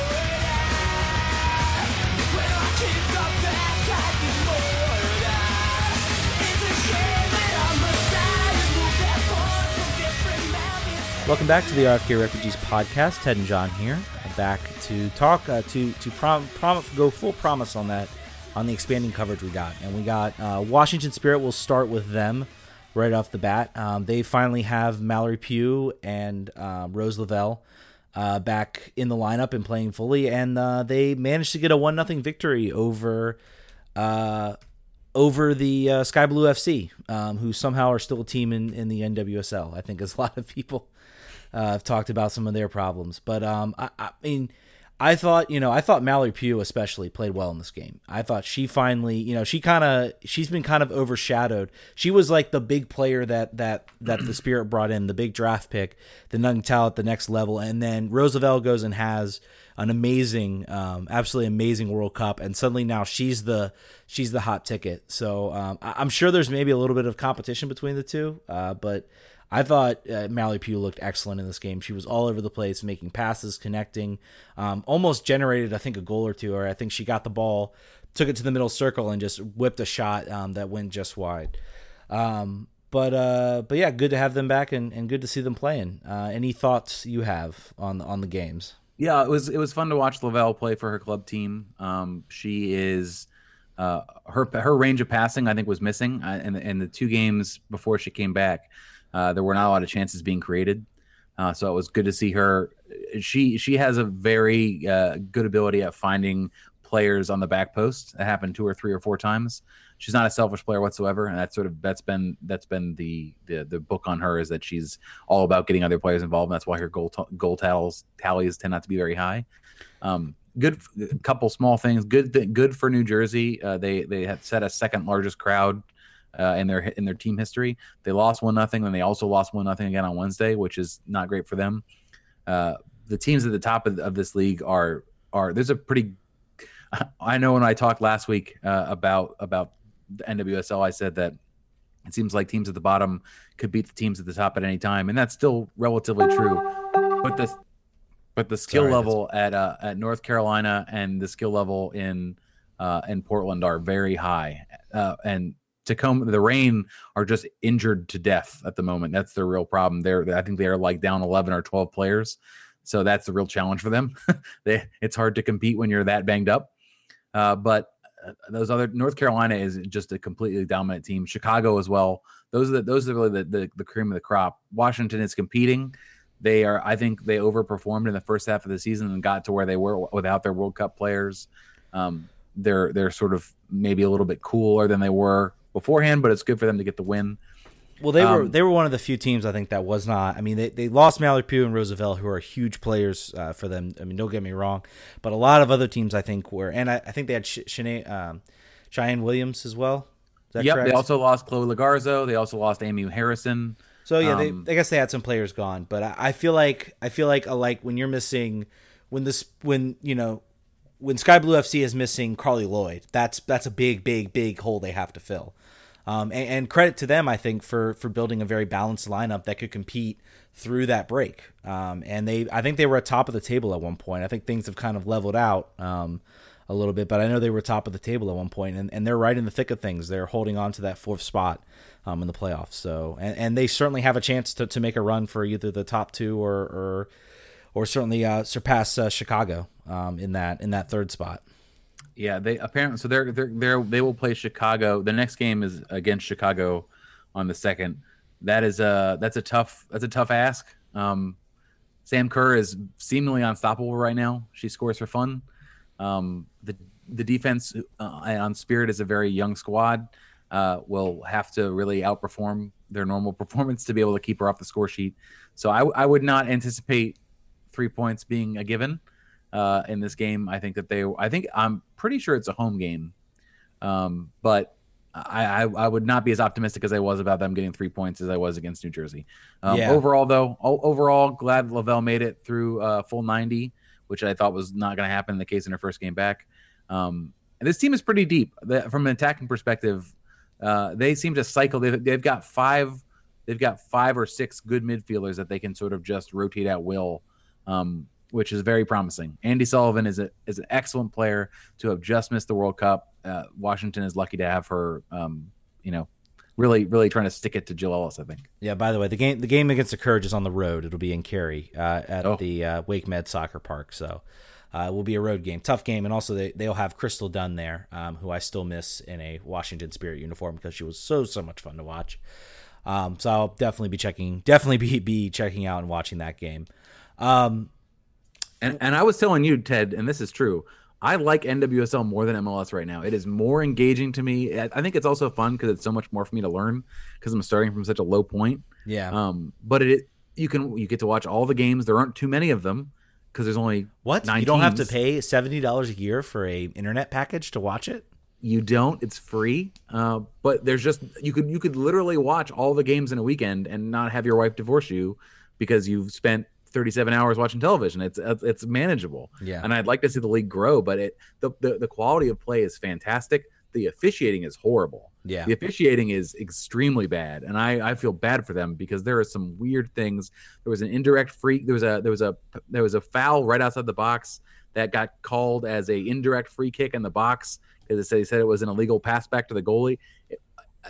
Welcome back to the RFK Refugees podcast. Ted and John here, back to talk uh, to to prom, prom, go full promise on that on the expanding coverage we got, and we got uh, Washington Spirit. We'll start with them right off the bat. Um, they finally have Mallory Pugh and uh, Rose Lavelle uh, back in the lineup and playing fully, and uh, they managed to get a one nothing victory over uh, over the uh, Sky Blue FC, um, who somehow are still a team in, in the NWSL. I think as a lot of people uh, have talked about some of their problems, but um, I, I mean I thought, you know, I thought Mallory Pugh especially played well in this game. I thought she finally, you know, she kind of she's been kind of overshadowed. She was like the big player that that that the Spirit brought in, the big draft pick, the young talent at the next level, and then Rose Lavelle goes and has an amazing, um, absolutely amazing World Cup, and suddenly now she's the she's the hot ticket. So um, I, am sure there's maybe a little bit of competition between the two, uh, but I thought uh, Mallory Pugh looked excellent in this game. She was all over the place, making passes, connecting, um, almost generated, I think, a goal or two. Or I think she got the ball, took it to the middle circle, and just whipped a shot um, that went just wide. Um, but uh, but yeah, good to have them back and, and good to see them playing. Uh, any thoughts you have on on the games? Yeah, it was it was fun to watch Lavelle play for her club team. Um, she is uh, her her range of passing I think was missing uh, in in the two games before she came back. Uh, there were not a lot of chances being created, uh, so it was good to see her. She she has a very uh, good ability at finding players on the back post. That happened two or three or four times. She's not a selfish player whatsoever, and that's sort of that's been that's been the the, the book on her is that she's all about getting other players involved. And that's why her goal t- goal tallies tallies tend not to be very high. Um, good couple small things. Good good for New Jersey. Uh, they they had set a second largest crowd uh, in their in their team history. They lost one nothing, and they also lost one nothing again on Wednesday, which is not great for them. Uh, the teams at the top of, of, this league are are there's a pretty. (laughs) I know when I talked last week uh, about about the NWSL, I said that it seems like teams at the bottom could beat the teams at the top at any time, and that's still relatively true. But the but the skill Sorry, level at uh, at North Carolina and the skill level in uh, in Portland are very high. Uh, and Tacoma, the Reign are just injured to death at the moment. That's their real problem. They're I think they are like down eleven or twelve players, so that's the real challenge for them. (laughs) they, it's hard to compete when you're that banged up. Uh, but uh, those other North Carolina is just a completely dominant team. Chicago as well. Those are the, those are really the, the the cream of the crop. Washington is competing. They are. I think they overperformed in the first half of the season and got to where they were without their World Cup players. Um, they're they're sort of maybe a little bit cooler than they were beforehand, but it's good for them to get the win. Well, they were Um, they were one of the few teams I think that was not. I mean, they, they lost Mallory Pugh and Rose Lavelle, who are huge players uh, for them. I mean, don't get me wrong, but a lot of other teams I think were, and I, I think they had Sh- Shanae, um, Cheyenne Williams as well. Is that Yep. correct? They also lost Chloe Logarzo. They also lost Amy Harrison. So yeah, Um, they, I guess they had some players gone, but I, I feel like I feel like uh, like when you're missing when this when you know when Sky Blue FC is missing Carli Lloyd, that's that's a big big big hole they have to fill. Um, and, and credit to them, I think, for for building a very balanced lineup that could compete through that break. Um, and they, I think they were at top of the table at one point. I think things have kind of leveled out um, a little bit, but I know they were top of the table at one point, and, and they're right in the thick of things. They're holding on to that fourth spot um, in the playoffs. So, and, and they certainly have a chance to, to make a run for either the top two or or, or certainly uh, surpass uh, Chicago um, in that in that third spot. Yeah, they apparently so they're they're, they're they will play Chicago. The next game is against Chicago on the second. That is a that's a tough that's a tough ask. Um, Sam Kerr is seemingly unstoppable right now. She scores for fun. Um, the the defense uh, on Spirit is a very young squad. Uh, will have to really outperform their normal (laughs) performance to be able to keep her off the score sheet. So I, I would not anticipate three points being a given uh, in this game. I think that they, I think I'm pretty sure it's a home game, um, but I, I, I would not be as optimistic as I was about them getting three points as I was against New Jersey. Um, Yeah. Overall, though, overall, glad Lavelle made it through uh, full 90, which I thought was not going to happen in the case in her first game back. Um, and this team is pretty deep The- from an attacking perspective. Uh, they seem to cycle. They've, they've got five. They've got five or six good midfielders that they can sort of just rotate at will, um, which is very promising. Andi Sullivan is a is an excellent player to have just missed the World Cup. Uh, Washington is lucky to have her. Um, you know, really, really trying to stick it to Jill Ellis. I think. Yeah. By the way, the game the game against the Courage is on the road. It'll be in Cary uh, at Oh. the uh, WakeMed Soccer Park. So uh, it will be a road game, tough game, and also they they'll have Crystal Dunn there, um, who I still miss in a Washington Spirit uniform because she was so so much fun to watch. Um, so I'll definitely be checking, definitely be be checking out and watching that game. Um, And and I was telling you, Ted, and this is true. I like NWSL more than MLS right now. It is more engaging to me. I think it's also fun because it's so much more for me to learn because I'm starting from such a low point. yeah. Um, but it you can you get to watch all the games. There aren't too many of them because there's only what you don't have to pay seventy dollars a year for a internet package to watch it? you don't. It's free. Uh, but there's just you could you could literally watch all the games in a weekend and not have your wife divorce you because you've spent 37 hours watching television. It's uh, it's manageable. Yeah. And I'd like to see the league grow, but it the the, the quality of play is fantastic. The officiating is horrible. Yeah. The officiating is extremely bad, and I, I feel bad for them because there are some weird things. There was an indirect free. There was a there was a there was a foul right outside the box that got called as a indirect free kick in the box because they said, said it was an illegal pass back to the goalie. Uh,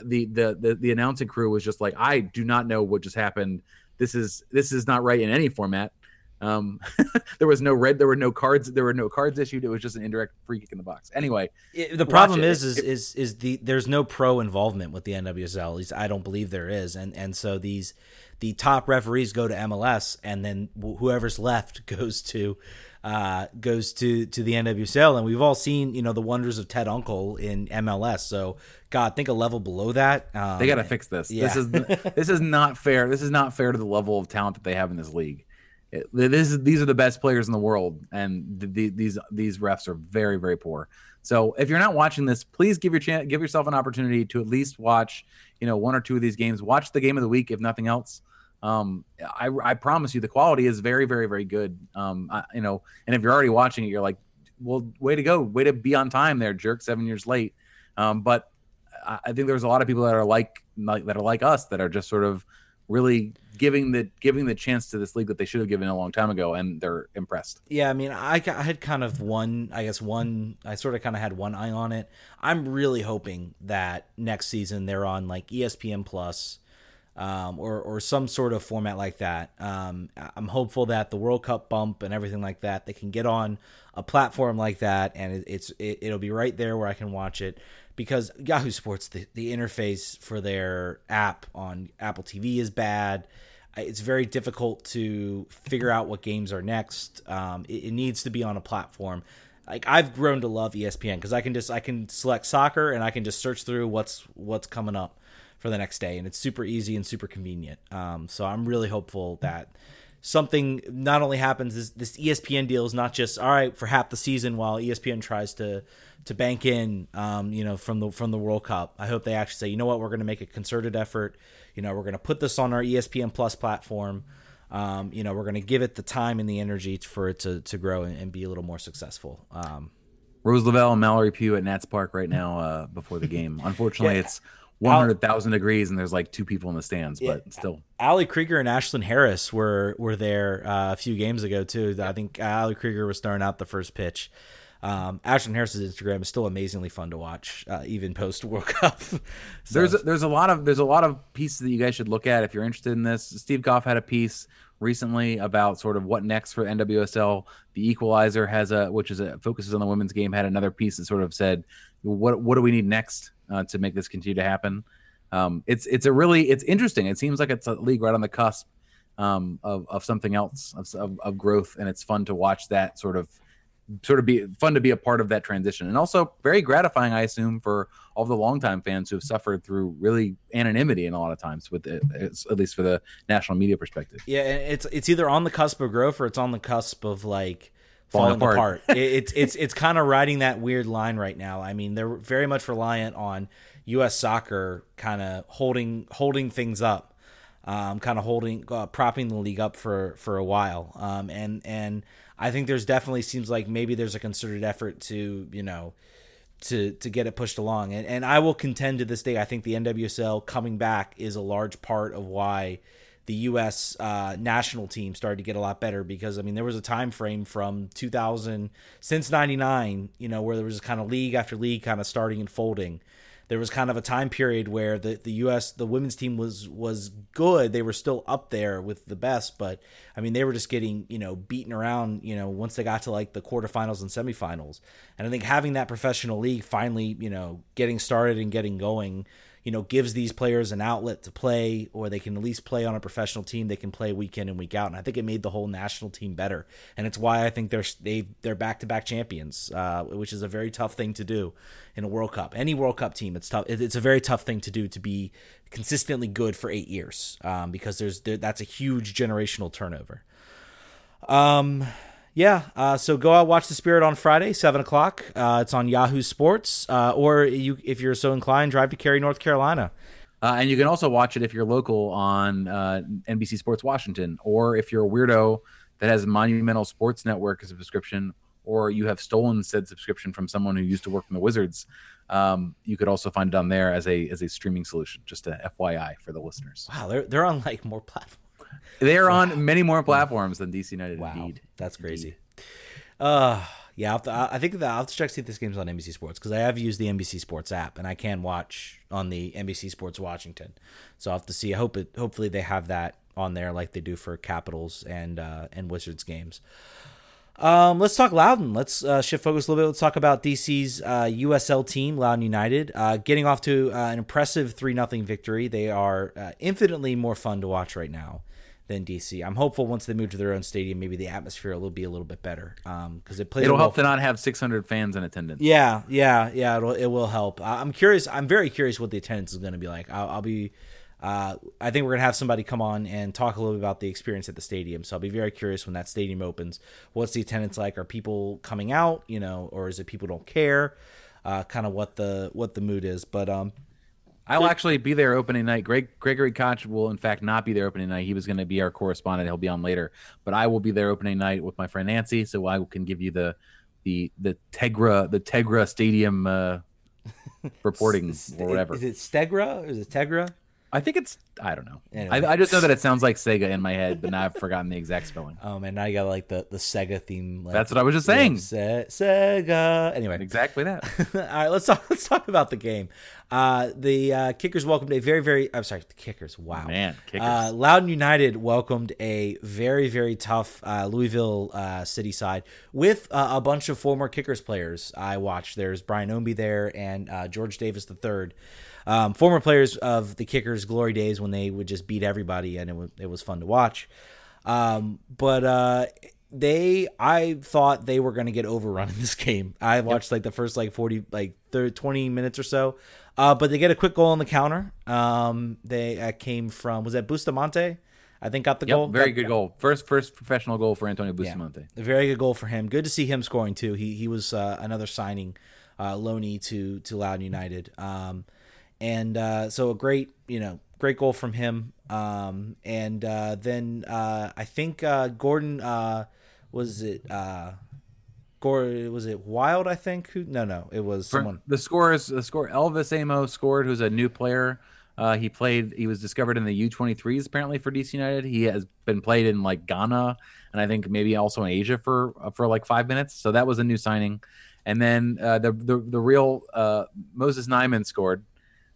the, the the the announcing crew was just like, I do not know what just happened. This is this is not right in any format. Um, (laughs) there was no red. There were no cards. There were no cards issued. It was just an indirect free kick in the box. Anyway, It- the problem it. is, is, It- is, is the there's no pro involvement with the NWSL. At least I don't believe there is, and and so these the top referees go to MLS, and then wh- whoever's left (laughs) goes to uh, goes to to the NWSL, and we've all seen you know the wonders of Ted Unkel in MLS. So God, think a level below that. Um, They got to fix this. yeah. This is (laughs) this is not fair. This is not fair to the level of talent that they have in this league. It- this is these are the best players in the world, and th- th- these these refs are very very poor. So if you're not watching this, please give your chance, give yourself an opportunity to at least watch, you know, one or two of these games. Watch the game of the week, if nothing else. Um, I, I promise you, the quality is very very very good. Um, I, you know, and if you're already watching it, you're like, well, way to go, way to be on time there, jerk. Seven years late. Um, but I I think there's a lot of people that are like, like that are like us that are just sort of really giving the giving the chance to this league that they should have given a long time ago, and they're impressed. Yeah, I mean, I, I had kind of one, I guess one, I sort of kind of had one eye on it. I'm really hoping that next season they're on like ESPN Plus. Um, or or some sort of format like that. Um, I'm hopeful that the World Cup bump and everything like that, they can get on a platform like that, and it, it's it, it'll be right there where I can watch it because Yahoo Sports the, the interface for their app on Apple TV is bad. It's very difficult to figure out what games are next. Um, it, it, needs to be on a platform. Like I've grown to love ESPN because I can just I can select soccer and I can just search through what's what's coming up for the next day, and it's super easy and super convenient. Um, so I'm really hopeful that something not only happens this, this ESPN deal is not just all right for half the season while ESPN tries to to bank in um, you know from the from the World Cup. I hope they actually say, you know what, we're going to make a concerted effort. You know, we're going to put this on our ESPN Plus platform. Um, you know, we're going to give it the time and the energy for it to to grow and, and be a little more successful. Um, Rose Lavelle and Mallory Pugh at Nats Park right now uh, before the game. Unfortunately, yeah. it's one hundred thousand degrees and there's like two people in the stands, yeah. but still. Ali Krieger and Ashlyn Harris were were there uh, a few games ago too. I think Ali Krieger was throwing out the first pitch. Um, Ashlyn Harris's Instagram is still amazingly fun to watch, uh, even post World (laughs) Cup. so. There's a, there's a lot of there's a lot of pieces that you guys should look at if you're interested in this. Steve Goff had a piece recently about sort of what next for NWSL. The Equalizer has a which is a focuses on the women's game had another piece that sort of said what what do we need next uh, to make this continue to happen. Um, it's it's a really it's interesting. It seems like it's a league right on the cusp um, of of something else of, of, of growth, and it's fun to watch that sort of sort of be fun to be a part of that transition. And also very gratifying i assume for all the longtime fans who have suffered through really anonymity in a lot of times with it at least for the national media perspective. Yeah it's it's either on the cusp of growth or it's on the cusp of like falling, falling apart, apart. it, it's it's it's kind of riding that weird line right now. I mean they're very much reliant on us soccer kind of holding holding things up um, kind of holding uh, propping the league up for for a while. Um, and and I think there's definitely seems like maybe there's a concerted effort to you know to to get it pushed along. And and I will contend to this day, I think the NWSL coming back is a large part of why the U.S. Uh, national team started to get a lot better because I mean there was a time frame from 2000 since '99, you know, where there was kind of league after league kind of starting and folding there was kind of a time period where the, the US the women's team was was good. They were still up there with the best, but I mean they were just getting, you know, beaten around, you know, once they got to like the quarterfinals and semifinals. And I think having that professional league finally, you know, getting started and getting going you know gives these players an outlet to play or they can at least play on a professional team they can play week in and week out. And i think it made the whole national team better. And it's why i think they're they they're back-to-back champions uh, which is a very tough thing to do in a world cup. Any world cup team it's tough it's a very tough thing to do to be consistently good for eight years um, because there's there, that's a huge generational turnover. Um yeah, uh, so go out watch the Spirit on Friday, seven o'clock. Uh, it's on Yahoo Sports, uh, or you, if you're so inclined, drive to Cary, North Carolina. Uh, and you can also watch it if you're local on uh, NBC Sports Washington, or if you're a weirdo that has Monumental Sports Network as a subscription, or you have stolen said subscription from someone who used to work in the Wizards. Um, you could also find it on there as a as a streaming solution. Just a FYI for the listeners. Wow, they're they're on like more platforms. They're on many more platforms than DC United. Wow, indeed. that's crazy. Indeed. Uh yeah, to, I think that I'll have to check see if this game's on NBC Sports because I have used the NBC Sports app and I can watch on the NBC Sports Washington. So I'll have to see. I hope it. Hopefully they have that on there like they do for Capitals and uh, and Wizards games. Um, let's talk Loudoun. Let's uh, shift focus a little bit. Let's talk about DC's uh, USL team, Loudoun United, uh, getting off to uh, an impressive three 0 victory. They are uh, infinitely more fun to watch right now than DC. I'm hopeful once they move to their own stadium, maybe the atmosphere will be a little bit better because um, it plays. It'll help to not have 600 fans in attendance. Yeah, yeah, yeah. It'll it will help. I'm curious. I'm very curious what the attendance is going to be like. I'll, I'll be. Uh, I think we're gonna have somebody come on and talk a little bit about the experience at the stadium. So I'll be very curious when that stadium opens. What's the attendance like? Are people coming out? You know, or is it people don't care? Uh, kind of what the what the mood is. But um, I'll actually be there opening night. Greg Gregory Koch will, in fact, not be there opening night. He was going to be our correspondent. He'll be on later, but I will be there opening night with my friend Nancy, so I can give you the the the Tegra the Tegra Stadium uh, (laughs) reporting or whatever. Is it Stegra or is it Tegra? I think it's I don't know. Anyway. I, I just know that it sounds like Sega in my head, but now I've forgotten the exact spelling. Oh man, now you got like the the Sega theme. Like, That's what I was just saying. Se- Sega. Anyway, Exactly that. (laughs) all right, let's talk. Let's talk about the game. Uh, the uh, Kickers welcomed a very, very. I'm sorry, the Kickers. Wow, Man, kickers. Uh, Loudoun United welcomed a very, very tough uh, Louisville uh, City side with uh, a bunch of former Kickers players. I watched. There's Brian Ownby there and uh, George Davis III. Um, former players of the Kickers' glory days when they would just beat everybody, and it was it was fun to watch. Um, but uh, they, I thought they were going to get overrun in this (laughs) game. I watched like the first like forty, like 30, 20 minutes or so. Uh, but they get a quick goal on the counter. Um, they uh, came from was that Bustamante? I think got the Yep, goal. very Got- good goal. First first professional goal for Antonio Bustamante. a very good goal for him. Good to see him scoring too. He he was uh, another signing, uh, loanee to to Loudoun United. Um, and uh, so a great you know great goal from him. Um, and uh, then uh, I think uh, Gordon uh, was it uh, Gordon was it Wild? I think who? No, no, it was For- someone. The score is the score. Elvis Amoh scored, who's a new player. Uh, he played. He was discovered in the U23s apparently for DC United. He has been played in like Ghana and I think maybe also in Asia for uh, for like five minutes. So that was a new signing. And then uh, the the the real uh, Moses Nyeman scored,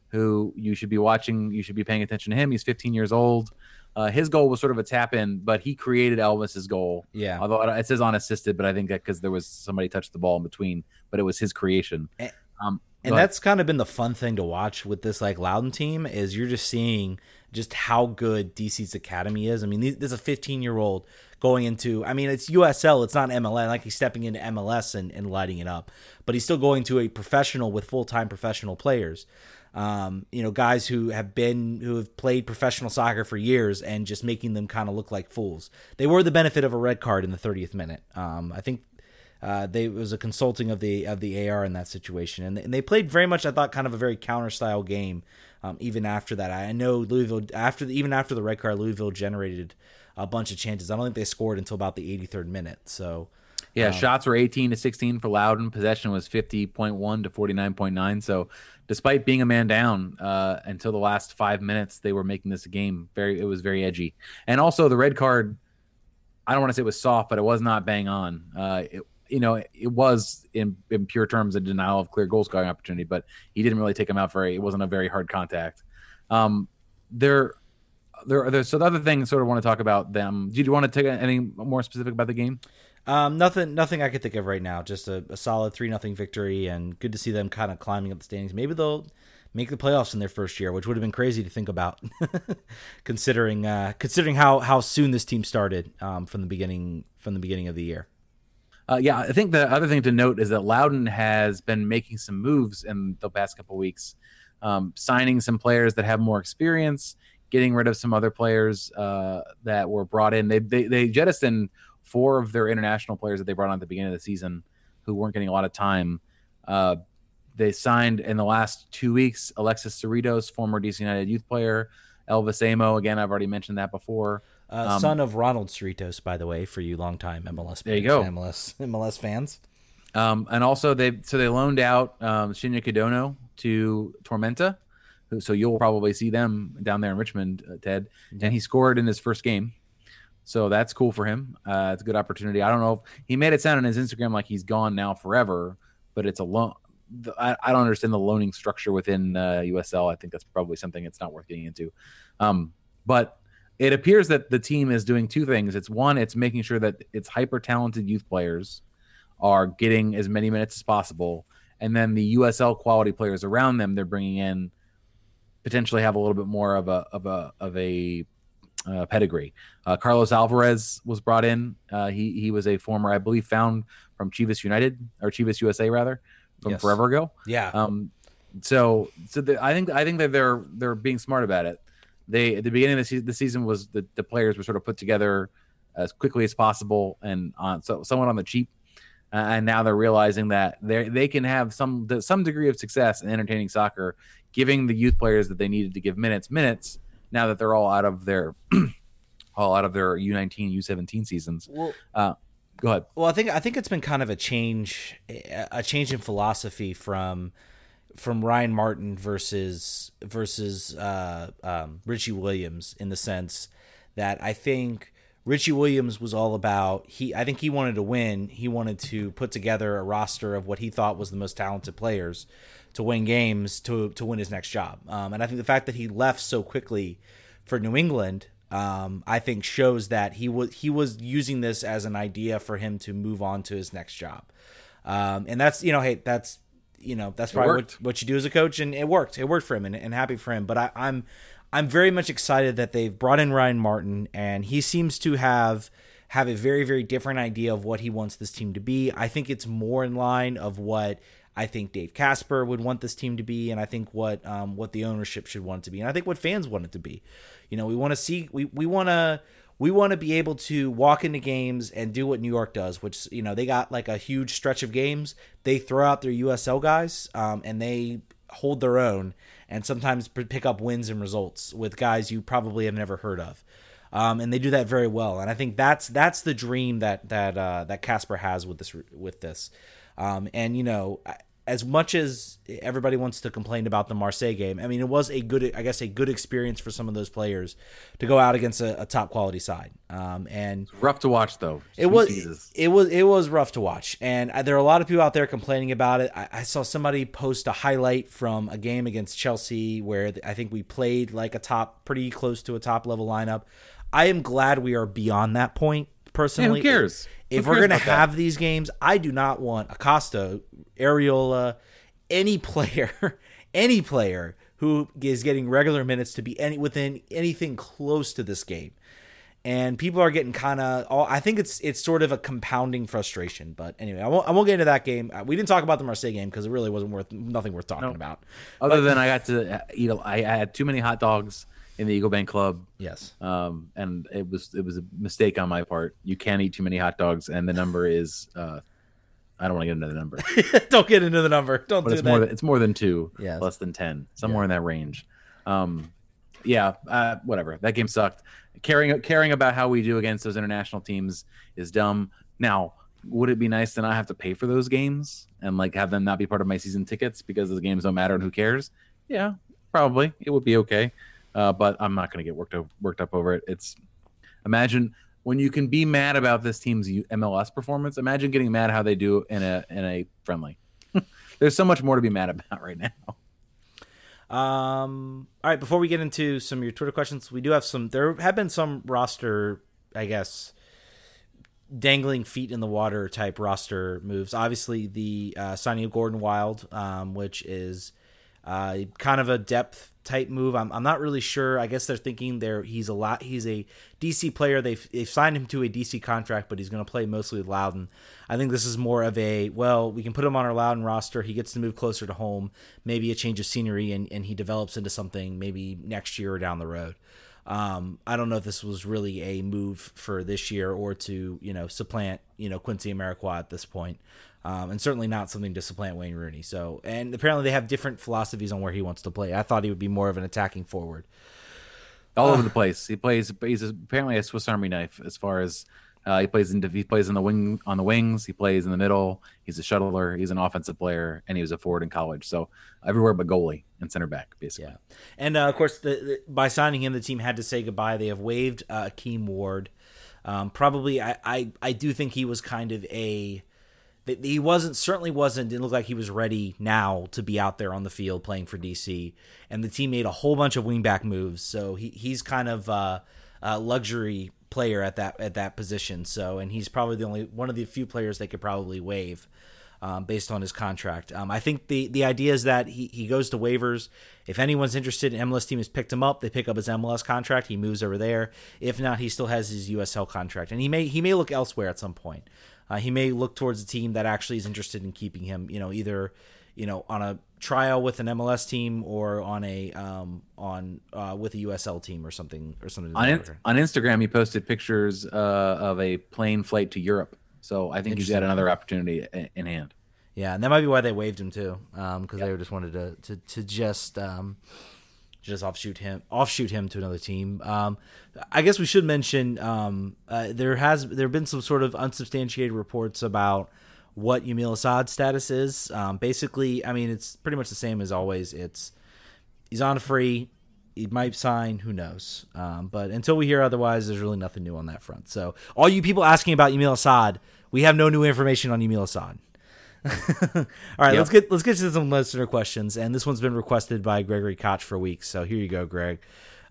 who you should be watching. You should be paying attention to him. He's 15 years old. Uh, his goal was sort of a tap in, but he created Elvis's goal. Yeah. Although it says unassisted, but I think that because there was somebody touched the ball in between, but it was his creation. Eh, Um, and that's kind of been the fun thing to watch with this like Loudoun team is you're just seeing just how good DC's academy is. I mean, this is a 15 year old going into. I mean, it's USL, it's not MLS. Like he's stepping into MLS and, and lighting it up, but he's still going to a professional with full time professional players. Um, you know, guys who have been who have played professional soccer for years and just making them kind of look like fools. They were the benefit of a red card in the 30th minute. Um, I think uh, they it was a consulting of the of the AR in that situation, and they, and they played very much. I thought kind of a very counter style game. Um, even after that, I know Louisville after the, even after the red card, Louisville generated a bunch of chances. I don't think they scored until about the 83rd minute. So Yeah, shots were 18 to 16 for Loudoun. Possession was 50.1 to 49.9. So, despite being a man down uh, until the last five minutes, they were making this a game. Very, it was very edgy. And also the red card. I don't want to say it was soft, but it was not bang on. Uh, it, you know, it was in in pure terms a denial of clear goal scoring opportunity, but he didn't really take him out very. It wasn't a very hard contact. Um, there. There, there, so the other thing, I sort of want to talk about them. Do you want to take anything more specific about the game? Um, nothing, nothing I could think of right now. Just a, a solid three nothing victory, and good to see them kind of climbing up the standings. Maybe they'll make the playoffs in their first year, which would have been crazy to think about, (laughs) considering uh, considering how how soon this team started um, from the beginning from the beginning of the year. Uh, yeah, I think the other thing to note is that Loudoun has been making some moves in the past couple weeks, um, signing some players that have more experience, getting rid of some other players uh, that were brought in. They, they they jettisoned four of their international players that they brought on at the beginning of the season, who weren't getting a lot of time. Uh, they signed in the last two weeks Alexis Cerritos, former DC United youth player, Elvis Amoh. Again, I've already mentioned that before. Uh, Um, son of Ronald Cerritos, by the way, for you longtime MLS There you go. MLS (laughs) MLS fans. Um, and also they so they loaned out um, Shinya Kadono to Tormenta, who, so you'll probably see them down there in Richmond, uh, Ted. And he scored in his first game, so that's cool for him. Uh, it's a good opportunity. I don't know if he made it sound on his Instagram like he's gone now forever, but it's a loan. I, I don't understand the loaning structure within uh, USL. I think that's probably something it's not worth getting into. Um, but it appears that the team is doing two things. It's one, it's making sure that its hyper talented youth players are getting as many minutes as possible, and then the USL quality players around them they're bringing in potentially have a little bit more of a of a of a uh, pedigree. Uh, Carlos Alvarez was brought in. Uh, he he was a former, I believe, found from Chivas United or Chivas USA rather from Yes. forever ago. Yeah, Um, so so the, I think I think that they're they're being smart about it. They at the beginning of the season, the season was the, the players were sort of put together as quickly as possible and on so somewhat on the cheap. Uh, and now they're realizing that they they can have some some degree of success in entertaining soccer, giving the youth players that they needed to give minutes minutes. Now that they're all out of their (clears throat) all out of their U nineteen U seventeen seasons. well, Go ahead. Well, I think I think it's been kind of a change, a change in philosophy from from Ryan Martin versus versus uh, um, Richie Williams in the sense that I think Richie Williams was all about he I think he wanted to win. He wanted to put together a roster of what he thought was the most talented players to win games to to win his next job. Um, and I think the fact that he left so quickly for New England um, I think shows that he was he was using this as an idea for him to move on to his next job. Um, and that's you know hey that's you know that's probably what, what, you do as a coach and it worked it worked for him and, and happy for him but I, i'm i'm very much excited that they've brought in ryan martin and he seems to have have a very very different idea of what he wants this team to be i think it's more in line of what I think Dave Kasper would want this team to be, and I think what um, what the ownership should want it to be, and I think what fans want it to be. You know, we want to see we we want to we want to be able to walk into games and do what New York does, which you know they got like a huge stretch of games. They throw out their USL guys um, and they hold their own, and sometimes pick up wins and results with guys you probably have never heard of. Um, and they do that very well. And I think that's that's the dream that that uh, that Kasper has with this with this. Um, and you know, as much as everybody wants to complain about the Marseille game, I mean, it was a good, I guess, a good experience for some of those players to go out against a, a top quality side. Um, and rough to watch, though. Sweet it was, Jesus. it was, it was rough to watch. And there are a lot of people out there complaining about it. I, I, saw somebody post a highlight from a game against Chelsea where I think we played like a top, pretty close to a top level lineup. I am glad we are beyond that point. Personally, who cares? If we're going to have that? these games, I do not want Acosta, Arriola, any player, (laughs) any player who is getting regular minutes to be any within anything close to this game. And people are getting kind of. I think it's it's sort of a compounding frustration. But anyway, I won't, I won't get into that game. Uh, we didn't talk about the Marseille game because it really wasn't worth nothing worth talking about. Other but, than I got to eat, I had too many hot dogs in the Eagle Bank Club. Yes. Um, and it was it was a mistake on my part. You can't eat too many hot dogs, and the number is. Uh, I don't want to get into the number. (laughs) don't get into the number. Don't but do it's that. More than, it's more than two. Yeah. Less than ten. Somewhere yeah. in that range. Um, yeah. Uh, whatever. That game sucked. Caring caring about how we do against those international teams is dumb. Now, would it be nice to not have to pay for those games and like have them not be part of my season tickets because the games don't matter and who cares? Yeah, probably. It would be okay uh, but I'm not going to get worked up, worked up over it. It's imagine when you can be mad about this team's MLS performance. Imagine getting mad how they do in a in a friendly. (laughs) There's so much more to be mad about right now. Um. All right. Before we get into some of your Twitter questions, we do have some. There have been some roster, I guess, dangling feet in the water type roster moves. Obviously, the uh, signing of Gordon Wild, um, which is uh, kind of a depth type move. I'm, I'm not really sure. I guess they're thinking there he's a lot. He's a DC player. They've they've signed him to a DC contract, but he's going to play mostly with Loudoun. I think this is more of a well, we can put him on our Loudoun roster. He gets to move closer to home, maybe a change of scenery, and and he develops into something maybe next year or down the road. Um, I don't know if this was really a move for this year or to you know supplant you know Quincy Amarikwa at this point um, and certainly not something to supplant Wayne Rooney. So, and apparently they have different philosophies on where he wants to play. I thought he would be more of an attacking forward. All uh, over the place. He plays. He's apparently a Swiss Army knife as far as uh, he plays in. He plays in the wing on the wings. He plays in the middle. He's a shuttler. He's an offensive player, and he was a forward in college. So everywhere but goalie and center back, basically. Yeah, and uh, of course, the, the, by signing him, the team had to say goodbye. They have waived uh, Akeem Ward. Um, probably, I, I I do think he was kind of a he wasn't certainly wasn't didn't look like he was ready now to be out there on the field playing for DC. And the team made a whole bunch of wingback moves, so he he's kind of uh, a luxury player at that at that position. So and he's probably the only one of the few players they could probably waive. Um, based on his contract. Um, I think the the idea is that he, he goes to waivers. If anyone's interested, in MLS team has picked him up. They pick up his MLS contract. He moves over there. If not, he still has his USL contract, and he may he may look elsewhere at some point. Uh, he may look towards a team that actually is interested in keeping him. You know, either you know on a trial with an MLS team or on a um, on uh, with a USL team or something or something. On, in, on Instagram, he posted pictures uh, of a plane flight to Europe. So I think he's got another opportunity in hand. Yeah, and that might be why they waived him too, because um, yep. they just wanted to to, to just um, just offshoot him offshoot him to another team. Um, I guess we should mention um, uh, there has there have been some sort of unsubstantiated reports about what Yamil Asad's status is. Um, basically, I mean, it's pretty much the same as always. It's he's on a free. He might sign. Who knows? Um, but until we hear otherwise, there's really nothing new on that front. So, all you people asking about Yamil Asad, we have no new information on Yamil Asad. All right, Yep. let's get let's get to some listener questions, and this one's been requested by Gregory Koch for weeks. So here you go, Greg.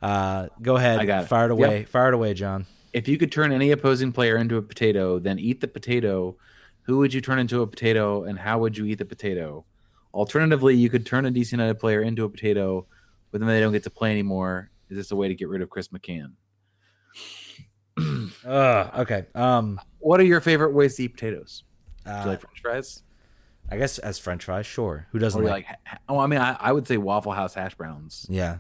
Uh, go ahead, I got it. fire it Yep. away, fire it away, John. If you could turn any opposing player into a potato, then eat the potato, who would you turn into a potato and how would you eat the potato? Alternatively, you could turn a DC United player into a potato, but then they don't get to play anymore. Is this a way to get rid of Chris McCann? (clears throat) Uh, okay. Um, What are your favorite ways to eat potatoes? Do you uh, like French fries? I guess as French fries, sure. Who doesn't Or like? like? ha- Oh, I mean, I, I would say Waffle House hash browns. Yeah,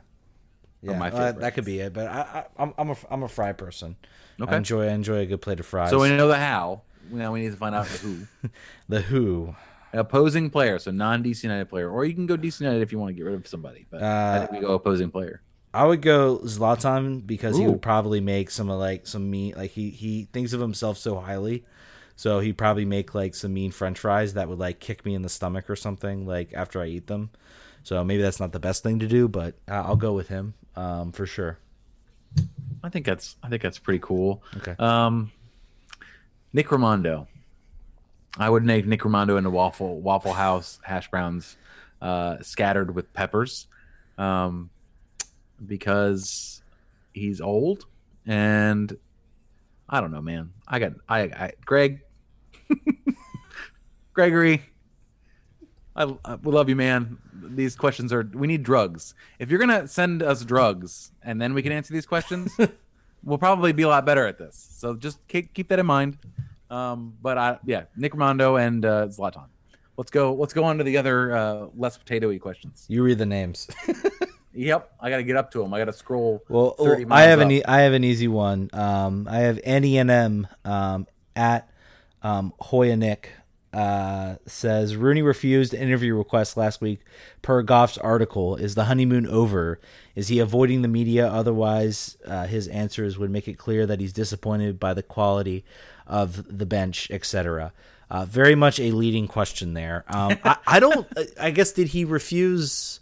yeah. my well, that- that could be it. But I, I, I'm I'm a I'm a fry person. Okay. I enjoy I enjoy a good plate of fries. So we know the how. Now we need to find out the who. (laughs) the Who. opposing player, so non DC United player, or you can go DC United if you want to get rid of somebody. But I Uh, think we go opposing player. I would go Zlatan because he Ooh. would probably make some of like some meat. like he he thinks of himself so highly. So he'd probably make like some mean French fries that would like kick me in the stomach or something like after I eat them. So maybe that's not the best thing to do, but I'll go with him um, for sure. I think that's I think that's pretty cool. Okay. Um, Nick Rimando. I would make Nick Rimando into waffle Waffle House hash browns, uh, scattered with peppers, um, because he's old and I don't know, man. I got I, I Greg, (laughs) Gregory. I, I we love you, man. These questions are we need drugs. If you're gonna send us drugs and then we can answer these questions, (laughs) we'll probably be a lot better at this. So just keep, keep that in mind. Um, but I yeah, Nick Rimando and uh, Zlatan. Let's go. Let's go on to the other uh, less potatoy questions. You read the names. (laughs) Yep, I got to get up to them. I got to scroll. Well, 30 I have an up. e- I have an easy one. Um, I have Annie and M um, at um, Hoya Nick uh, says Rooney refused interview requests last week per Goff's article. Is the honeymoon over? Is he avoiding the media? Otherwise, uh, his answers would make it clear that he's disappointed by the quality of the bench, etc. Uh, very much a leading question there. Um, (laughs) I, I don't. I guess did he refuse?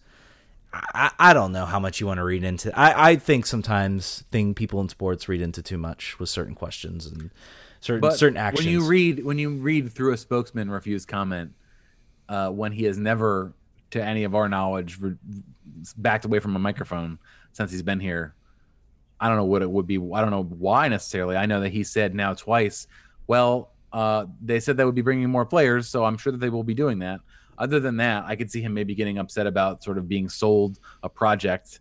I, I don't know how much you want to read into. I, I think sometimes thing people in sports read into too much with certain questions and certain But certain actions. When you read when you read through a spokesman refused comment, uh, when he has never, to any of our knowledge, re- backed away from a microphone since he's been here, I don't know what it would be. I don't know why necessarily. I know that he said now twice. Well, uh, they said they would be bringing more players, so I'm sure that they will be doing that. Other than that, I could see him maybe getting upset about sort of being sold a project,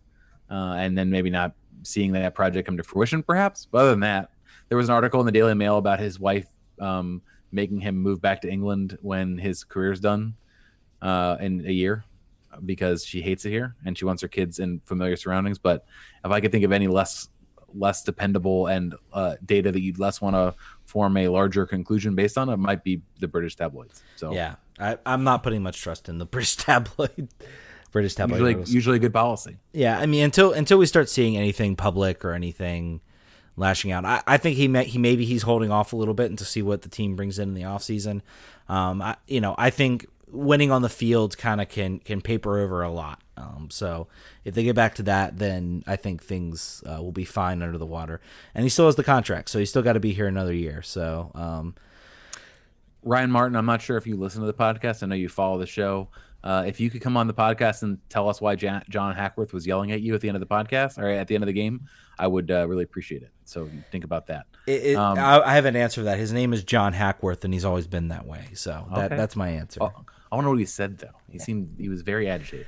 uh, and then maybe not seeing that project come to fruition, perhaps. But other than that, there was an article in the Daily Mail about his wife um, making him move back to England when his career's done uh, in a year because she hates it here and she wants her kids in familiar surroundings. But if I could think of any less less dependable and uh, data that you'd less want to form a larger conclusion based on, it might be the British tabloids. So yeah, I, I'm not putting much trust in the (laughs) British tabloid. British tabloid. usually usually good policy. Yeah, I mean until until we start seeing anything public or anything lashing out, I, I think he may, he maybe he's holding off a little bit and to see what the team brings in in the offseason. Um, I, you know, I think winning on the field kind of can can paper over a lot. Um, so if they get back to that, then I think things uh, will be fine under the water. And he still has the contract, so he's still got to be here another year. So um, Ryan Martin, I'm not sure if you listen to the podcast. I know you follow the show. Uh, if you could come on the podcast and tell us why Jan- John Hackworth was yelling at you at the end of the podcast or at the end of the game, I would uh, really appreciate it. So think about that. it, it, Um, I, I have an answer for that. His name is John Hackworth, and he's always been that way. So that, Okay. that's my answer. Oh, I wonder what he said though. He seemed he was very agitated.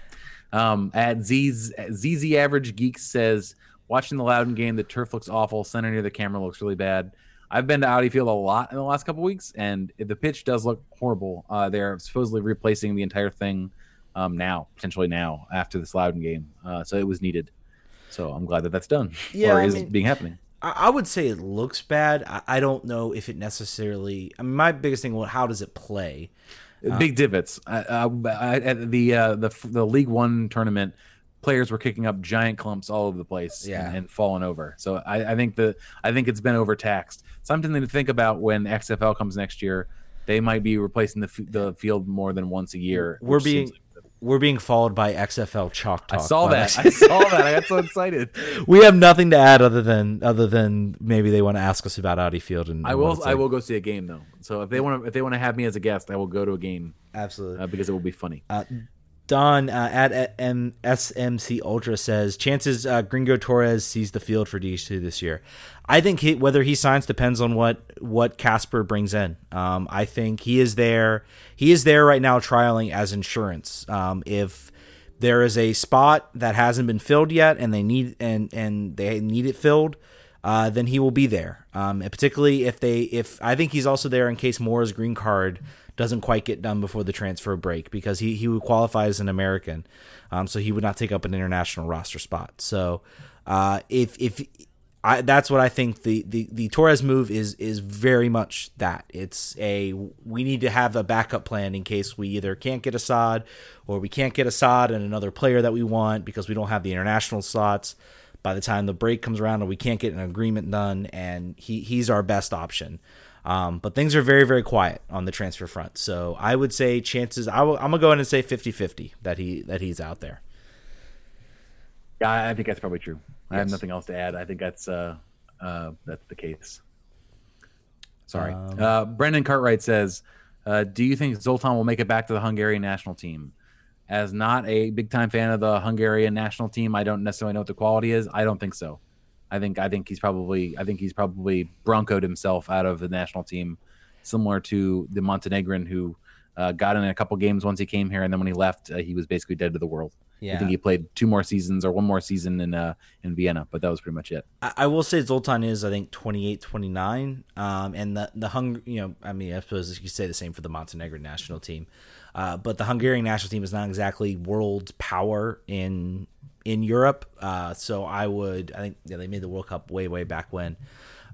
Um, at Z's ZZ Average Geek says, watching the Loudoun game, the turf looks awful. Center near the camera looks really bad. I've been to Audi Field a lot in the last couple weeks, and the pitch does look horrible. Uh, they're supposedly replacing the entire thing um, now, potentially now after this Loudoun game. Uh, so it was needed. So I'm glad that that's done. (laughs) Yeah, or I is mean- being happening. I, I would say it looks bad. I, I don't know if it necessarily. I mean, my biggest thing, well, how does it play? big divots. Uh, uh, at the uh, the the League One tournament, players were kicking up giant clumps all over the place Yeah. and, and falling over. So I, I think the I think it's been overtaxed. Something to think about when XFL comes next year. they might be replacing the f- the field more than once a year. We're being like- we're being followed by XFL chalk talk. I saw that. (laughs) I saw that. I got so excited. (laughs) we have nothing to add other than other than maybe they want to ask us about Audi Field and I and will. I like. will go see a game though. So if they want to, if they want to have me as a guest, I will go to a game absolutely. uh, because it will be funny. Don uh, at SMC Ultra says chances uh, Gringo Torres sees the field for DC this year. I think he, whether he signs depends on what what Kasper brings in. Um, I think he is there. He is there right now trialing as insurance. Um, if there is a spot that hasn't been filled yet and they need and and they need it filled, uh, then he will be there. Um, and particularly if they if I think he's also there in case Mora's green card doesn't quite get done before the transfer break because he he would qualify as an American, um, so he would not take up an international roster spot. So uh, if if I, that's what I think the, the, the Torres move is is very much that it's a we need to have a backup plan in case we either can't get Asad or we can't get Asad and another player that we want because we don't have the international slots by the time the break comes around or we can't get an agreement done and he he's our best option. Um, but things are very very quiet on the transfer front, so I would say chances I will, I'm gonna go ahead and say 50-50 that he that he's out there. Yeah, I I think that's probably true. I have nothing else to add. I think that's uh, uh, that's the case. Sorry. Um, uh, Brendan Cartwright says, uh, "Do you think Zoltan will make it back to the Hungarian national team?" As not a big time fan of the Hungarian national team, I don't necessarily know what the quality is. I don't think so. I think I think he's probably I think he's probably broncoed himself out of the national team, similar to the Montenegrin who uh, got in a couple games once he came here, and then when he left, uh, he was basically dead to the world. I think he played two more seasons or one more season in uh, in Vienna, but that was pretty much it. I, I will say Zoltan is, I think, 28, 29. Um, and the, the Hung, you know, I mean, I suppose you could say the same for the Montenegrin national team. Uh, but the Hungarian national team is not exactly world power in in Europe. Uh, so I would, I think yeah, they made the World Cup way, way back when.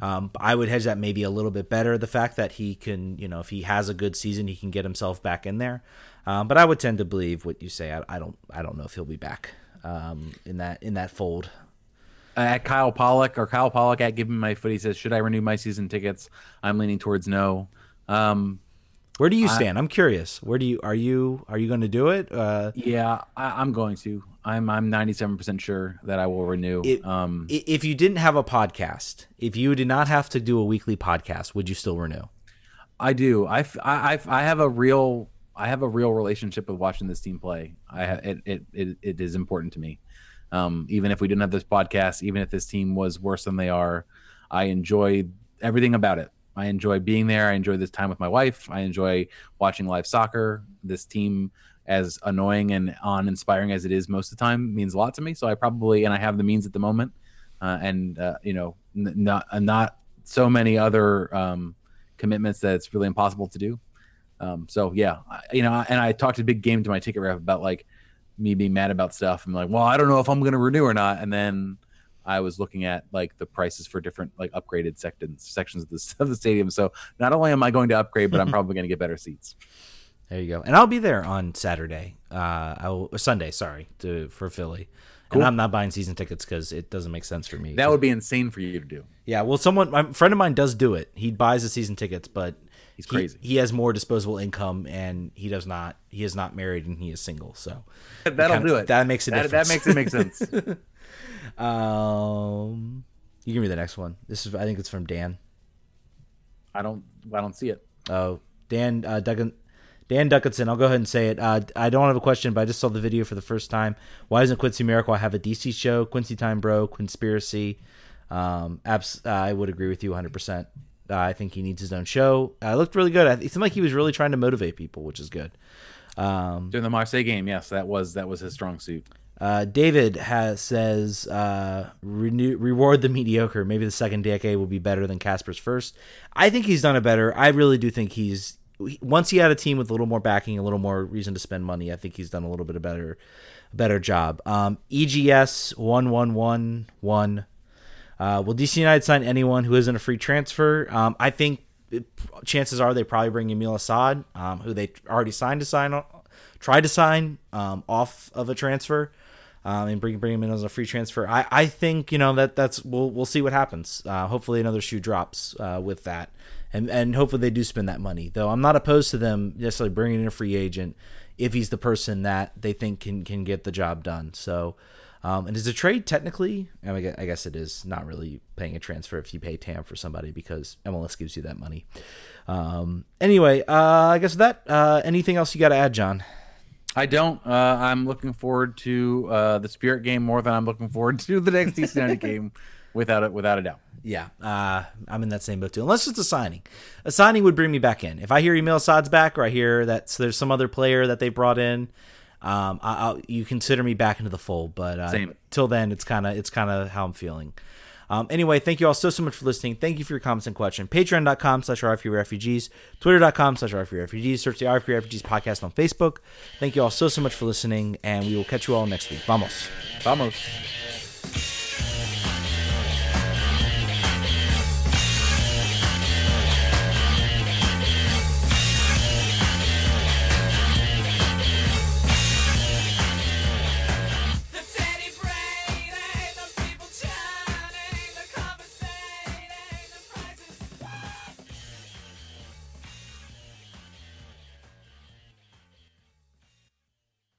Um, I would hedge that maybe a little bit better. The fact that he can, you know, if he has a good season, he can get himself back in there. Um, but I would tend to believe what you say. I, I don't, I don't know if he'll be back um, in that in that fold. Uh, at Kyle Pollock or Kyle Pollock at Give Me My Foot, he says, "Should I renew my season tickets?" I'm leaning towards no. Um, Where do you stand? I'm curious. Where do you are you are you going to do it? Uh, yeah, I, I'm going to. I'm I'm 97 percent sure that I will renew. It- um, if you didn't have a podcast, if you did not have to do a weekly podcast, would you still renew? I do. I I I have a real I have a real relationship with watching this team play. I ha- it, it it it is important to me. Um, even if we didn't have this podcast, even if this team was worse than they are, I enjoy everything about it. I enjoy being there. I enjoy this time with my wife. I enjoy watching live soccer. This team, as annoying and uninspiring as it is most of the time, means a lot to me. So I probably and I have the means at the moment, uh, and uh, you know, n- not uh, not so many other um, commitments that it's really impossible to do. Um, so yeah, I, you know, and I talked a big game to my ticket rep about like me being mad about stuff. I'm like, well, I don't know if I'm going to renew or not. And then I was looking at like the prices for different like upgraded sections sections of the, (laughs) of the stadium. So not only am I going to upgrade, but I'm (laughs) probably going to get better seats. There you go. And I'll be there on Saturday. Uh, I will, Sunday, sorry, to for Philly. Cool. And I'm not buying season tickets because it doesn't make sense for me. That would be insane for you to do. yeah. Well, someone, my friend of mine does do it. He buys the season tickets, but He's he- crazy. He, has more disposable income, and he does not. He is not married, and he is single. So (laughs) That'll kinda- do it. that makes a that, difference. That makes it make sense. Um, you give me the next one. This is, I think it's from Dan. I don't. I don't see it. Oh, Dan uh, Duggan, Dan Duckinson. I'll go ahead and say it. Uh, I don't have a question, but I just saw the video for the first time. Why doesn't Quincy Amarikwa have a DC show? Quincy Time Bro, Conspiracy. Um, abs- uh, I would agree with you 100. percent uh, I think he needs his own show. Uh, looked really good. It seemed like he was really trying to motivate people, which is good. Um, During the Marseille game, yes, that was that was his strong suit. Uh, David has says uh, renew, reward the mediocre. Maybe the second decade will be better than Kasper's first. I think he's done it better. I really do think he's once he had a team with a little more backing, a little more reason to spend money. I think he's done a little bit of better better job. Um, EGS one one one one. Uh, will DC United sign anyone who isn't a free transfer? Um, I think it, chances are they probably bring Yamil Asad, um, who they already signed to sign, tried to sign um, off of a transfer. Um, and bring bring him in as a free transfer. I, I think you know that that's we'll we'll see what happens. Uh, hopefully another shoe drops uh, with that, and and hopefully they do spend that money. Though I'm not opposed to them necessarily bringing in a free agent if he's the person that they think can can get the job done. So. Um, and is a trade technically? I, mean, I guess it is not really paying a transfer if you pay TAM for somebody because MLS gives you that money. Um, anyway, uh, I guess that. Uh, anything else you got to add, John? I don't. Uh, I'm looking forward to uh, the Spirit game more than I'm looking forward to the next DC United (laughs) game, without it, without a doubt. Yeah, uh, I'm in that same boat too. Unless it's a signing, a signing would bring me back in. If I hear Yamil Asad's back, or I hear that there's some other player that they brought in, um, I, you consider me back into the fold. But uh, till then, it's kind of it's kind of how I'm feeling. Um, anyway, thank you all so, so much for listening. Thank you for your comments and questions. Patreon.com slash RFK Refugees. Twitter.com slash RFK Refugees. Search the RFK Refugees podcast on Facebook. Thank you all so, so much for listening, and we will catch you all next week. Vamos. Vamos.